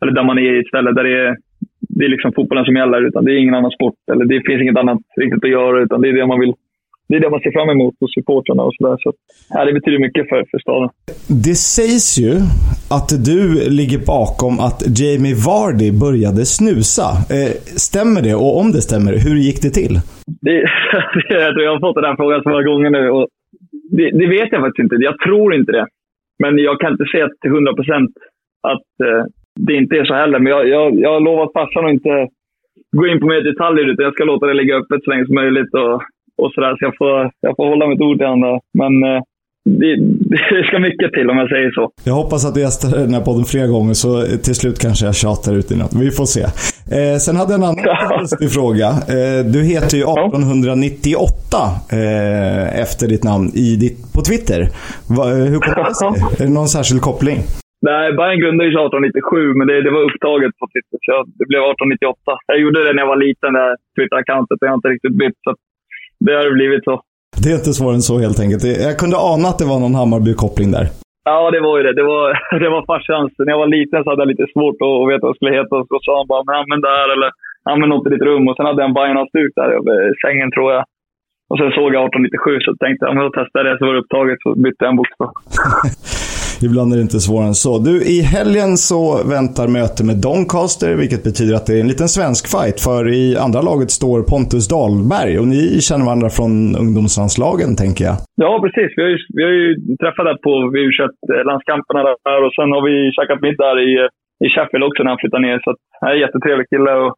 Speaker 7: eller där man är i ett ställe där det är det är liksom fotbollen som gäller. Utan det är ingen annan sport. Eller det finns inget annat riktigt att göra. Utan det är det man vill. Det är det man ser fram emot hos supportrarna och sådär. Så, ja, det betyder mycket för, för staden.
Speaker 2: Det sägs ju att du ligger bakom att Jamie Vardy började snusa. Eh, stämmer det? Och om det stämmer, hur gick det till?
Speaker 7: Det, jag, tror jag har fått den här frågan så många gånger nu. Och det, det, vet jag faktiskt inte. Jag tror inte det. men jag kan inte säga till 100 procent att eh, det inte är så heller. Men jag, jag, jag har lovat farsan att inte gå in på mer detaljer, utan jag ska låta det ligga öppet så länge som möjligt. Och, och sådär. Så jag får, jag får hålla mitt ord till honom. Men eh, det, det ska mycket till om jag säger så.
Speaker 2: Jag hoppas att du gästar den här podden fler gånger så till slut kanske jag tjatar ut i något. Vi får se. Eh, sen hade jag en annan konstig fråga. Eh, du heter ju 1898 eh, efter ditt namn i ditt, på Twitter. Va, eh, hur kommer det sig? Är det någon särskild koppling?
Speaker 7: Nej, Bayern grundades 1897, men det, det var upptaget på Twitter. Så jag, det blev 1898. Jag gjorde det när jag var liten, det här Twitter-accountet. Jag har inte riktigt bytt, så det har blivit så.
Speaker 2: Det är inte svårare än så helt enkelt. Jag kunde ana att det var någon Hammarby-koppling där.
Speaker 7: Ja, det var ju det. Det var, det var farsans. När jag var liten så hade jag lite svårt att veta vad det skulle heta. Så sa han bara, men använd det här eller använd något i ditt rum. Och sen hade jag en Bajen-halsduk där över sängen tror jag. Och sen såg jag 1897 så tänkte jag, om jag testar det så var det upptaget. Så bytte jag en bokstav.
Speaker 2: Ibland är det inte svårare än så. Du, i helgen så väntar möte med Doncaster, vilket betyder att det är en liten svensk fight. För i andra laget står Pontus Dahlberg och ni känner varandra från ungdomslandslagen, tänker jag.
Speaker 7: Ja, precis. Vi har ju, vi har ju träffat där på vi landskamperna där och sen har vi käkat middag i, i Sheffield också när han flyttade ner. Så att, han är en jättetrevlig kille och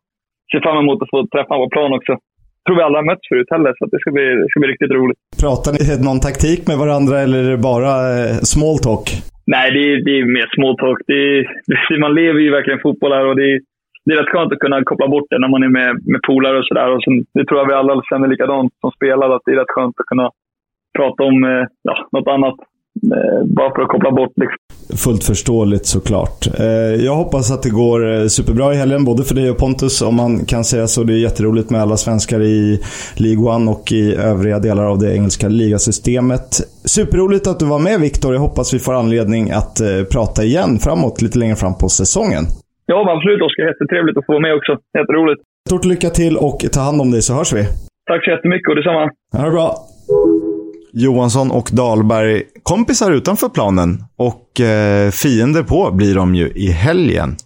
Speaker 7: ser fram emot att få träffa honom på plan också tror vi aldrig har mötts förut heller, så det ska, bli, det ska bli riktigt roligt.
Speaker 2: Pratar ni någon taktik med varandra eller är det bara eh, small talk?
Speaker 7: Nej, det är, det är mer small talk. Det är, man lever ju verkligen fotboll här och det är, det är rätt skönt att kunna koppla bort det när man är med, med polare och sådär. Det tror jag vi alla känner likadant som spelare, att det är rätt skönt att kunna prata om eh, ja, något annat. Eh, bara för att koppla bort liksom.
Speaker 2: Fullt förståeligt såklart. Eh, jag hoppas att det går eh, superbra i helgen, både för dig och Pontus om man kan säga så. Det är jätteroligt med alla svenskar i League One och i övriga delar av det engelska ligasystemet. Superroligt att du var med Viktor. Jag hoppas vi får anledning att prata igen framåt, lite längre fram på säsongen.
Speaker 7: Ja, absolut Oskar. Jättetrevligt att få vara med också. Jätteroligt.
Speaker 2: Stort lycka till och ta hand om dig så hörs vi.
Speaker 7: Tack så jättemycket och detsamma.
Speaker 2: Ha det bra. Johansson och Dahlberg kompisar utanför planen och eh, fiender på blir de ju i helgen.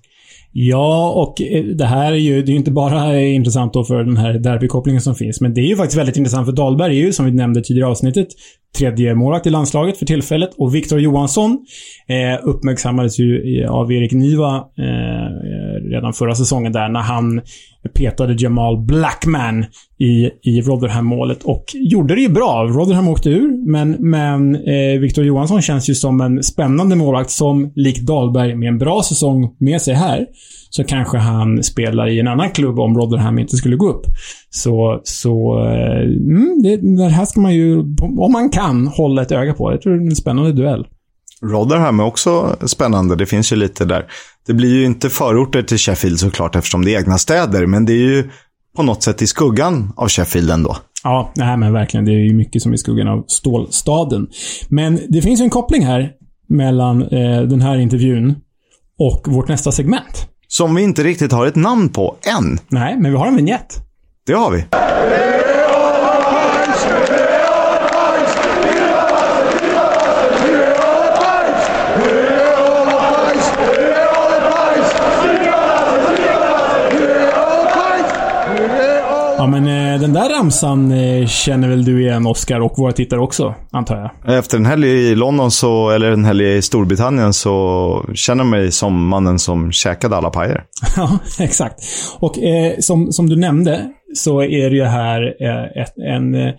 Speaker 1: Ja, och eh, det här är ju, det är ju inte bara intressant då för den här derbykopplingen som finns, men det är ju faktiskt väldigt intressant för Dahlberg är ju, som vi nämnde tidigare i avsnittet, tredje målvakt i landslaget för tillfället. Och Viktor Johansson eh, uppmärksammades ju eh, av Erik Niva eh, redan förra säsongen där när han petade Jamal Blackman i, i Rotherham-målet och gjorde det ju bra. Rotherham åkte ur, men, men eh, Victor Johansson känns ju som en spännande målvakt som, likt Dahlberg, med en bra säsong med sig här, så kanske han spelar i en annan klubb om Rotherham inte skulle gå upp. Så, så eh, mm, det, det här ska man ju, om man kan, hålla ett öga på. Jag tror det är en spännande duell.
Speaker 2: Rotherham är också spännande. Det finns ju lite där. Det blir ju inte förorter till Sheffield såklart eftersom det är egna städer, men det är ju på något sätt i skuggan av Sheffield ändå.
Speaker 1: Ja, nej, men verkligen. Det är ju mycket som i skuggan av stålstaden. Men det finns ju en koppling här mellan eh, den här intervjun och vårt nästa segment.
Speaker 2: Som vi inte riktigt har ett namn på än.
Speaker 1: Nej, men vi har en vignett.
Speaker 2: Det har vi.
Speaker 1: Ja, men eh, den där ramsan eh, känner väl du igen, Oscar, och våra tittare också, antar jag?
Speaker 2: Efter en helg i London, så, eller en helg i Storbritannien, så känner jag mig som mannen som käkade alla pajer.
Speaker 1: ja, exakt. Och eh, som, som du nämnde, så är det ju här eh, ett, en, eh,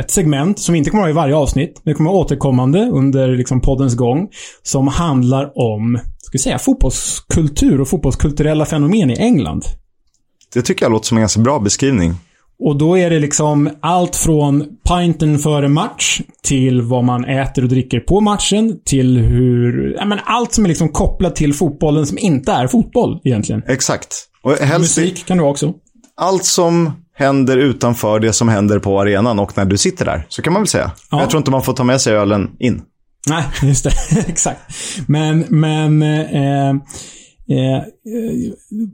Speaker 1: ett segment som inte kommer att vara i varje avsnitt. Det kommer att vara återkommande under liksom poddens gång. Som handlar om, ska säga, fotbollskultur och fotbollskulturella fenomen i England.
Speaker 2: Det tycker jag låter som en ganska bra beskrivning.
Speaker 1: Och då är det liksom allt från pinten före match till vad man äter och dricker på matchen till hur... Ja, men allt som är liksom kopplat till fotbollen som inte är fotboll egentligen.
Speaker 2: Exakt. Och helst,
Speaker 1: Musik kan du också.
Speaker 2: Allt som händer utanför det som händer på arenan och när du sitter där. Så kan man väl säga. Ja. Jag tror inte man får ta med sig ölen in.
Speaker 1: Nej, just det. Exakt. Men, men... Eh, Eh, eh,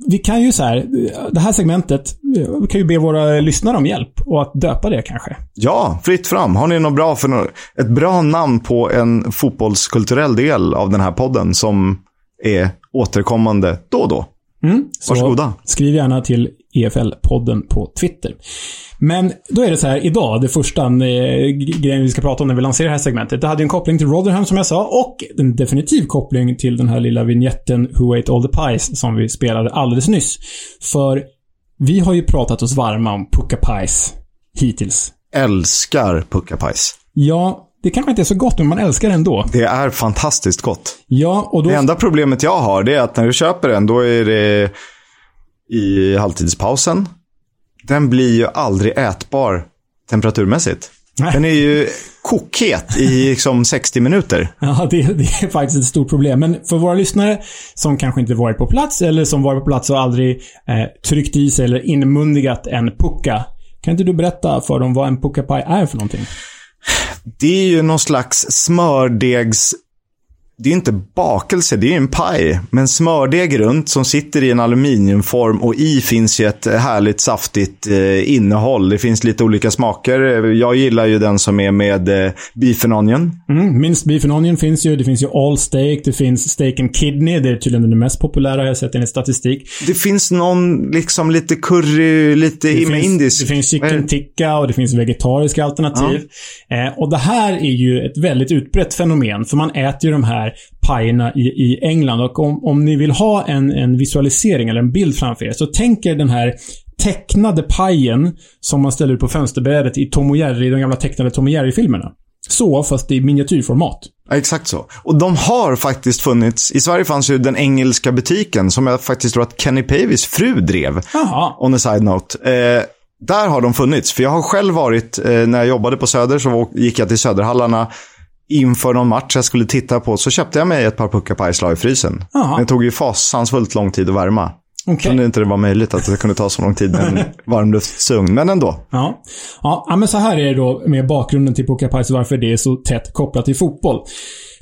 Speaker 1: vi kan ju så här, det här segmentet, vi kan ju be våra lyssnare om hjälp och att döpa det kanske.
Speaker 2: Ja, fritt fram. Har ni något bra för något, ett bra namn på en fotbollskulturell del av den här podden som är återkommande då och då?
Speaker 1: Mm, så
Speaker 2: Varsågoda.
Speaker 1: Skriv gärna till EFL-podden på Twitter. Men då är det så här, idag, det första eh, grejen vi ska prata om när vi lanserar det här segmentet. Det hade en koppling till Rotherham som jag sa och en definitiv koppling till den här lilla vignetten Who Ate All The Pies som vi spelade alldeles nyss. För vi har ju pratat oss varma om Pucka Pies hittills.
Speaker 2: Älskar puckapajs.
Speaker 1: Ja, det kanske inte är så gott, men man älskar det ändå.
Speaker 2: Det är fantastiskt gott.
Speaker 1: Ja, och då...
Speaker 2: Det enda problemet jag har det är att när du köper den, då är det i halvtidspausen. Den blir ju aldrig ätbar temperaturmässigt.
Speaker 1: Nej.
Speaker 2: Den är ju kokhet i liksom 60 minuter.
Speaker 1: Ja, det, det är faktiskt ett stort problem. Men för våra lyssnare som kanske inte varit på plats eller som varit på plats och aldrig eh, tryckt i sig eller inmundigat en pucka. Kan inte du berätta för dem vad en pucka pie är för någonting?
Speaker 2: Det är ju någon slags smördegs... Det är inte bakelse, det är en paj. Men smördeg runt som sitter i en aluminiumform och i finns ju ett härligt saftigt eh, innehåll. Det finns lite olika smaker. Jag gillar ju den som är med eh, beef and onion.
Speaker 1: Mm, minst beef and onion finns ju. Det finns ju all steak. Det finns steak and kidney. Det är tydligen det mest populära jag har sett enligt statistik.
Speaker 2: Det finns någon liksom lite curry, lite
Speaker 1: Det finns,
Speaker 2: indisk.
Speaker 1: det finns chicken tikka och det finns vegetariska alternativ. Eh, och det här är ju ett väldigt utbrett fenomen. För man äter ju de här pajerna i, i England. Och om, om ni vill ha en, en visualisering eller en bild framför er. Så tänk er den här tecknade pajen som man ställer ut på fönsterbrädet i Tom och Jerry, de gamla tecknade Tom och Jerry-filmerna. Så, fast i miniatyrformat.
Speaker 2: Ja, exakt så. Och de har faktiskt funnits. I Sverige fanns ju den engelska butiken som jag faktiskt tror att Kenny Pavis fru drev.
Speaker 1: Jaha.
Speaker 2: On a side note. Eh, där har de funnits. För jag har själv varit, eh, när jag jobbade på Söder så gick jag till Söderhallarna inför någon match jag skulle titta på. Så köpte jag mig ett par puckapajs la i frysen. Men det tog ju fasansfullt lång tid att värma.
Speaker 1: Okej.
Speaker 2: Trodde inte det var möjligt att det kunde ta så lång tid med en varmluftsugn. Men ändå.
Speaker 1: Ja. ja, men så här är det då med bakgrunden till Pies och varför det är så tätt kopplat till fotboll.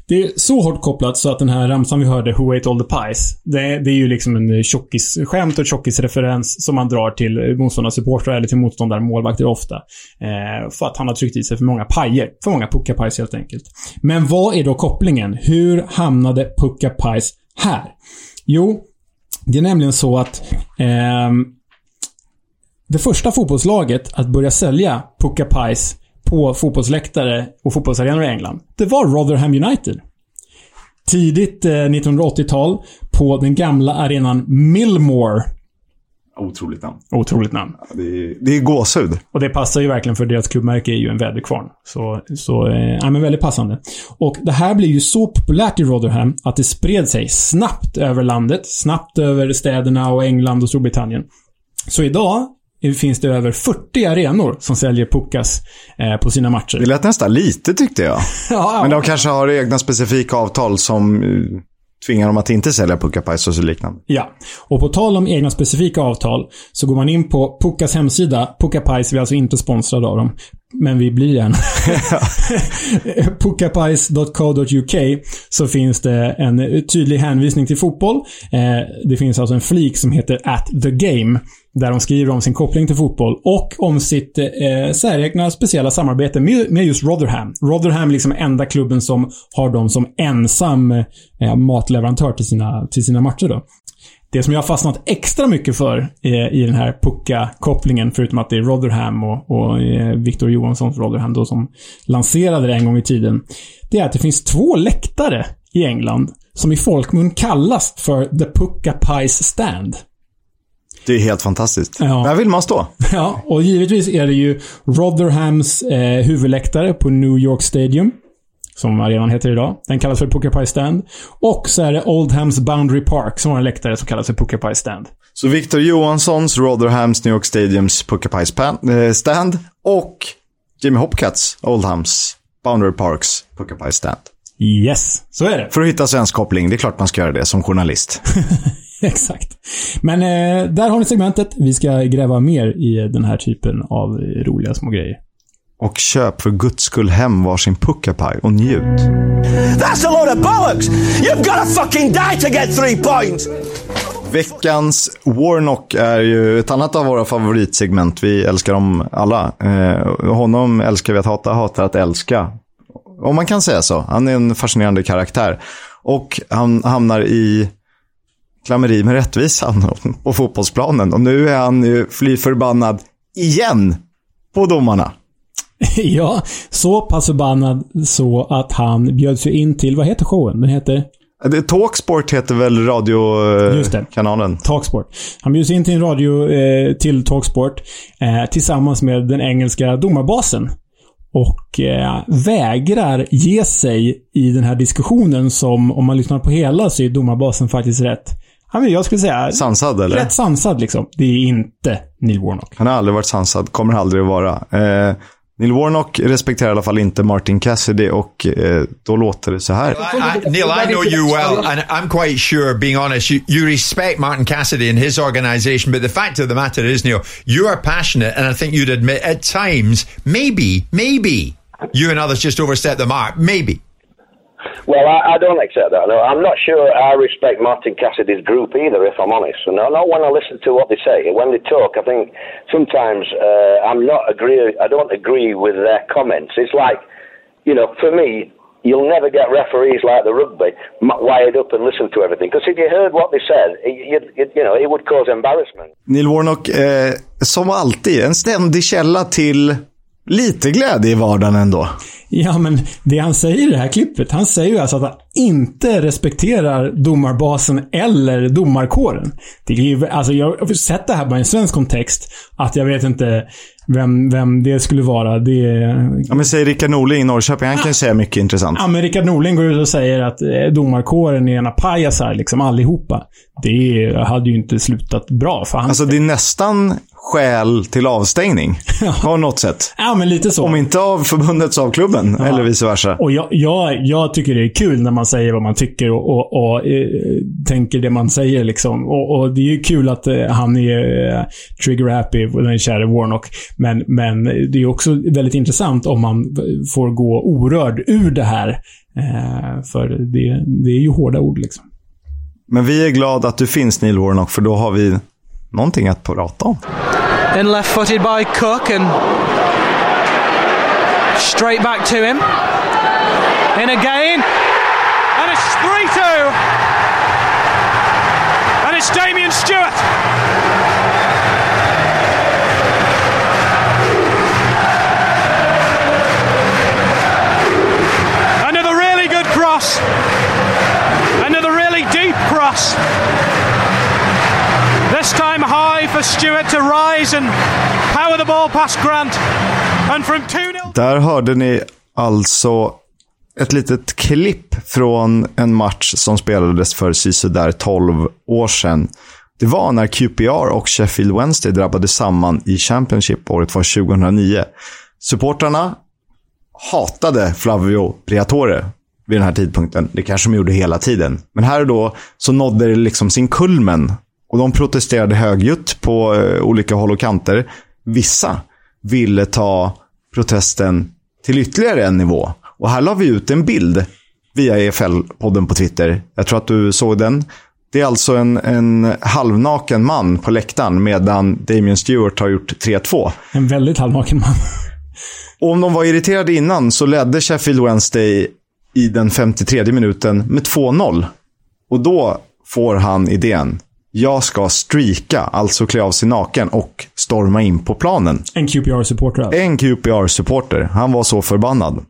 Speaker 1: Det är så hårt kopplat så att den här ramsan vi hörde, Who Ate All The Pies, det, det är ju liksom en tjockisskämt och tjockisreferens som man drar till motståndarsupportrar eller till motståndare målvakter ofta. Eh, för att han har tryckt i sig för många pajer. För många Pucka Pies helt enkelt. Men vad är då kopplingen? Hur hamnade Pucka Pies här? Jo, det är nämligen så att eh, det första fotbollslaget att börja sälja Pucka Pies på fotbollsläktare och fotbollsarenor i England, det var Rotherham United. Tidigt eh, 1980-tal på den gamla arenan Millmore.
Speaker 2: Otroligt namn.
Speaker 1: Otroligt namn.
Speaker 2: Det är, det är gåshud.
Speaker 1: Och det passar ju verkligen för deras klubbmärke är ju en väderkvarn. Så, så eh, ja, men väldigt passande. Och det här blev ju så populärt i Rotherham att det spred sig snabbt över landet. Snabbt över städerna och England och Storbritannien. Så idag finns det över 40 arenor som säljer puckas eh, på sina matcher.
Speaker 2: Det lät nästan lite tyckte jag.
Speaker 1: Ja,
Speaker 2: Men de kanske har egna specifika avtal som eh, tvingar dem att inte sälja puckapajs och liknande.
Speaker 1: Ja. Och på tal om egna specifika avtal så går man in på Puckas hemsida. Pucka Pies, vi är alltså inte sponsrade av dem. Men vi blir en... Pukapais.co.uk så finns det en tydlig hänvisning till fotboll. Eh, det finns alltså en flik som heter At the Game. Där de skriver om sin koppling till fotboll och om sitt eh, säregna speciella samarbete med, med just Rotherham. Rotherham är liksom enda klubben som har dem som ensam eh, matleverantör till sina, till sina matcher då. Det som jag har fastnat extra mycket för eh, i den här Pucka-kopplingen, förutom att det är Rotherham och, och eh, Victor Johanssons Rotherham då som lanserade det en gång i tiden. Det är att det finns två läktare i England som i folkmun kallas för The Pucka Pies Stand.
Speaker 2: Det är helt fantastiskt.
Speaker 1: Ja.
Speaker 2: Där vill man stå.
Speaker 1: Ja, och givetvis är det ju Rotherhams eh, huvudläktare på New York Stadium. Som arenan heter idag. Den kallas för Pucka Pie Stand. Och så är det Oldhams Boundary Park som har en läktare som kallas för Pucka Pie Stand.
Speaker 2: Så Victor Johanssons, Rotherhams, New York Stadiums puckapajs pan- eh, stand och Jimmy Hopcats, Oldhams, Boundary Parks puckapajs stand.
Speaker 1: Yes, så är det.
Speaker 2: För att hitta svensk koppling, det är klart man ska göra det som journalist.
Speaker 1: Exakt. Men eh, där har ni segmentet. Vi ska gräva mer i den här typen av roliga små grejer.
Speaker 2: Och köp för guds skull hem varsin puckapaj och njut.
Speaker 3: That's a load of bollocks! You've got to fucking die to get three points!
Speaker 2: Veckans Warnock är ju ett annat av våra favoritsegment. Vi älskar dem alla. Eh, honom älskar vi att hata, hatar att älska. Om man kan säga så. Han är en fascinerande karaktär. Och han hamnar i klammeri med rättvisan på fotbollsplanen. Och nu är han ju fly förbannad igen på domarna.
Speaker 1: ja, så pass förbannad så att han bjöds ju in till, vad heter showen? Den heter?
Speaker 2: Talksport heter väl radiokanalen?
Speaker 1: Talksport. Han bjuds in till en radio, eh, till Talksport, eh, tillsammans med den engelska domarbasen. Och eh, vägrar ge sig i den här diskussionen som, om man lyssnar på hela, så är domarbasen faktiskt rätt. Jag skulle säga...
Speaker 2: Sansad eller?
Speaker 1: Rätt sansad liksom. Det är inte Neil Warnock.
Speaker 2: Han har aldrig varit sansad, kommer aldrig att vara. Eh, Neil Warnock respekterar i alla fall inte Martin Cassidy och eh, då låter det så här.
Speaker 8: I, I, Neil, I know you well, and I'm quite sure, being honest, you, you respect Martin Cassidy and his organisation, but the fact of the matter is, Neil, you are passionate, and I think you'd admit at times, maybe, maybe, you and others just overstep the mark. Maybe.
Speaker 9: Well, I, I don't accept that. No, I'm not sure I respect Martin Cassidy's group either, if I'm honest. No, not when I listen to what they say. When they talk, I think sometimes uh, I'm not agree. I don't agree with their comments. It's like, you know, for me, you'll never get referees like the rugby wired up and listen to everything. Because if you heard what they said, it, you know, it would cause embarrassment.
Speaker 2: Neil Warnock, eh, som alltid, en ständig källa till lite glädje i vardagen ändå.
Speaker 1: Ja, men det han säger i det här klippet, han säger ju alltså att han inte respekterar domarbasen eller domarkåren. Det är ju, alltså jag har sett det här bara i en svensk kontext, att jag vet inte vem, vem det skulle vara. Det.
Speaker 2: Ja, men säg Rickard Norling i Norrköping, han kan ju säga mycket intressant.
Speaker 1: Ja, men Rickard Norling går ut och säger att eh, domarkåren är ena pajasar, liksom allihopa. Det hade ju inte slutat bra för han.
Speaker 2: Alltså det är nästan skäl till avstängning. På något sätt.
Speaker 1: Ja, men lite så.
Speaker 2: Om inte av förbundet så av klubben,
Speaker 1: Ja.
Speaker 2: eller vice versa.
Speaker 1: Och jag, jag, jag tycker det är kul när man säger vad man tycker och, och, och eh, tänker det man säger. Liksom. Och, och det är ju kul att eh, han är eh, trigger-happy, den käre Warnock. Men, men det är också väldigt intressant om man får gå orörd ur det här. För det, det är ju hårda ord liksom.
Speaker 2: Men vi är glada att du finns Neil Warnock, för då har vi någonting att prata om.
Speaker 10: Then left footed by Cook and straight back to him. In again. And it's 3 2. And it's Damien Stewart. Another really good cross. Another really deep cross. This time Stewart to rise and power the ball past Grant. And from 2 0.
Speaker 2: Där hörde ni alltså ett litet klipp från en match som spelades för sisådär 12 år sedan. Det var när QPR och Sheffield Wednesday drabbade samman i Championship. Året var 2009. Supportrarna hatade Flavio Briatore vid den här tidpunkten. Det kanske de gjorde hela tiden. Men här och då så nådde det liksom sin kulmen. Och de protesterade högljutt på eh, olika håll och kanter. Vissa ville ta protesten till ytterligare en nivå. Och här la vi ut en bild via EFL-podden på Twitter. Jag tror att du såg den. Det är alltså en, en halvnaken man på läktaren medan Damien Stewart har gjort 3-2.
Speaker 1: En väldigt halvnaken man.
Speaker 2: Och om de var irriterade innan så ledde Sheffield Wednesday i den 53 minuten med 2-0. Och då får han idén. Jag ska streaka, alltså klä av sig naken och storma in på planen.
Speaker 1: En QPR-supporter alltså.
Speaker 2: En QPR-supporter. Han var så förbannad.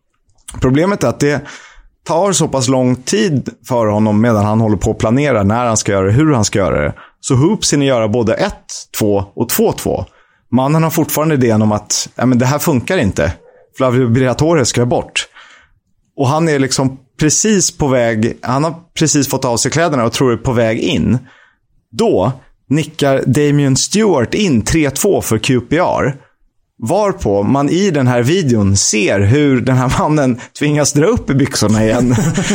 Speaker 2: Problemet är att det tar så pass lång tid för honom medan han håller på att planera när han ska göra det, hur han ska göra det. Så Hoops hinner göra både 1, 2 och 2-2. Mannen har fortfarande idén om att ja, men det här funkar inte. Flavio Briatore ska bort. Och han är liksom precis på väg, han har precis fått av sig kläderna och tror är på väg in. Då nickar Damien Stewart in 3-2 för QPR. Varpå man i den här videon ser hur den här mannen tvingas dra upp i byxorna igen.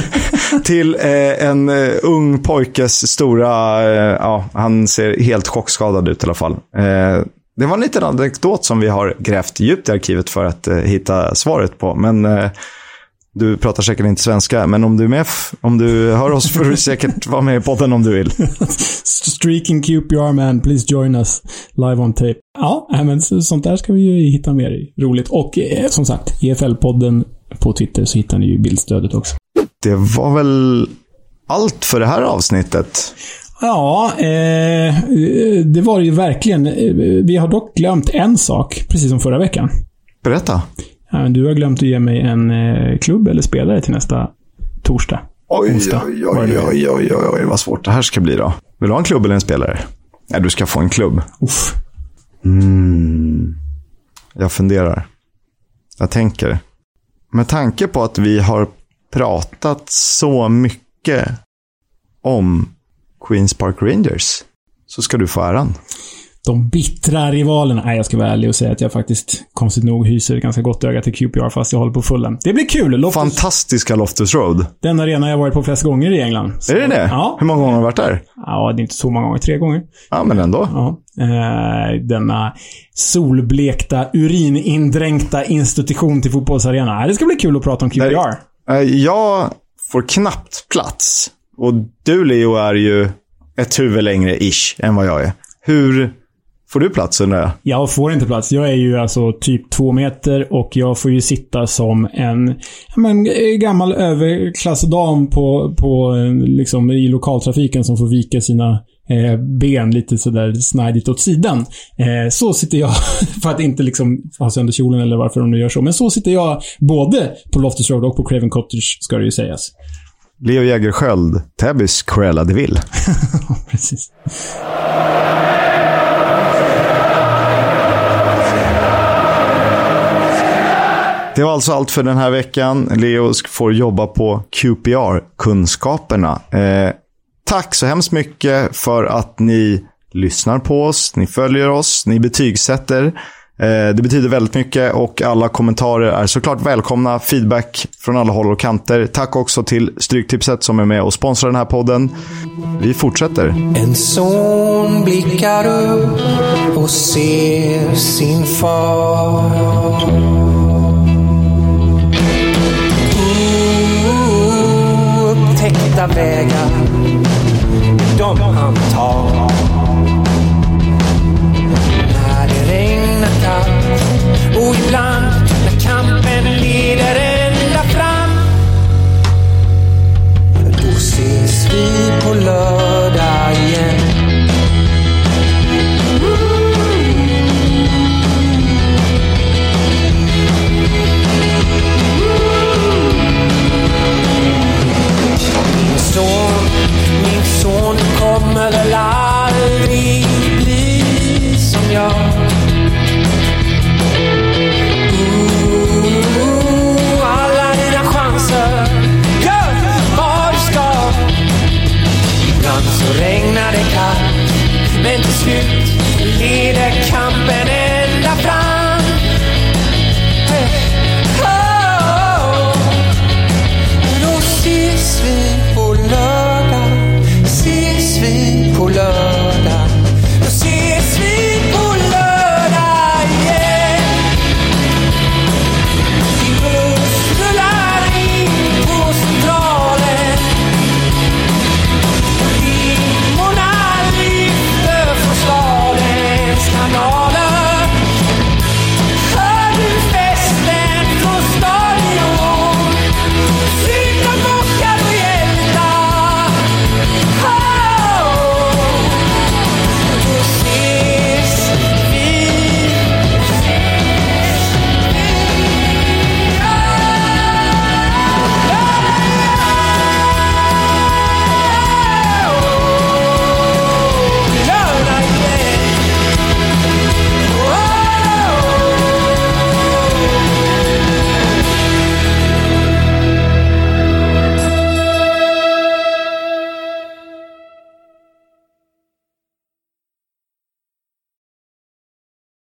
Speaker 2: till eh, en eh, ung pojkes stora, eh, ja, han ser helt chockskadad ut i alla fall. Eh, det var en liten anekdot som vi har grävt djupt i arkivet för att eh, hitta svaret på. Men eh, du pratar säkert inte svenska, men om du är med, om du hör oss får du säkert vara med i podden om du vill.
Speaker 1: Streaking QPR man, please join us live on tape. Ja, men så- sånt där ska vi ju hitta mer i. Roligt. Och eh, som sagt, EFL-podden på Twitter så hittar ni ju bildstödet också.
Speaker 2: Det var väl allt för det här avsnittet.
Speaker 1: Ja, eh, det var det ju verkligen. Eh, Vi har dock glömt en sak, precis som förra veckan.
Speaker 2: Berätta.
Speaker 1: Ja, men Du har glömt att ge mig en eh, klubb eller spelare till nästa torsdag.
Speaker 2: Oj,
Speaker 1: Onsdag.
Speaker 2: oj, oj, oj, oj, oj, vad svårt det här ska bli då. Vill du ha en klubb eller en spelare? Nej, du ska få en klubb.
Speaker 1: Uff.
Speaker 2: Mm. Jag funderar. Jag tänker. Med tanke på att vi har pratat så mycket om Queens Park Rangers så ska du få äran.
Speaker 1: De bittra rivalerna. Nej, jag ska vara ärlig och säga att jag faktiskt, konstigt nog, hyser ganska gott öga till QPR fast jag håller på fullen. Det blir kul! Loftus,
Speaker 2: Fantastiska Loftus Road.
Speaker 1: den arena jag varit på flest gånger i England. Så-
Speaker 2: Är det det?
Speaker 1: Ja.
Speaker 2: Hur många gånger har du varit där?
Speaker 1: Ja, det är inte så många gånger. Tre gånger.
Speaker 2: Ja, men ändå.
Speaker 1: Ja. Eh, denna solblekta, urinindränkta institution till fotbollsarena. Det ska bli kul att prata om QPR.
Speaker 2: Eh, Jag får knappt plats. Och du, Leo, är ju ett huvud längre ish än vad jag är. Hur får du plats undrar jag?
Speaker 1: Får inte plats. Jag är ju alltså typ två meter och jag får ju sitta som en men, eh, gammal överklassdam på, på, eh, liksom, i lokaltrafiken som får vika sina eh, ben lite sådär snajdigt åt sidan. Eh, så sitter jag, för att inte liksom ha sönder kjolen eller varför de nu gör så. Men så sitter jag både på Loftus Road och på Craven Cottage, ska det ju sägas.
Speaker 2: Leo Jägerskiöld, Täbys Cruella de Vil.
Speaker 1: Precis.
Speaker 2: Det var alltså allt för den här veckan. Leo får jobba på QPR-kunskaperna. Eh, tack så hemskt mycket för att ni lyssnar på oss, ni följer oss, ni betygsätter. Eh, det betyder väldigt mycket och alla kommentarer är såklart välkomna. Feedback från alla håll och kanter. Tack också till Stryktipset som är med och sponsrar den här podden. Vi fortsätter.
Speaker 3: En son blickar upp och ser sin far. Vägar, de han tar.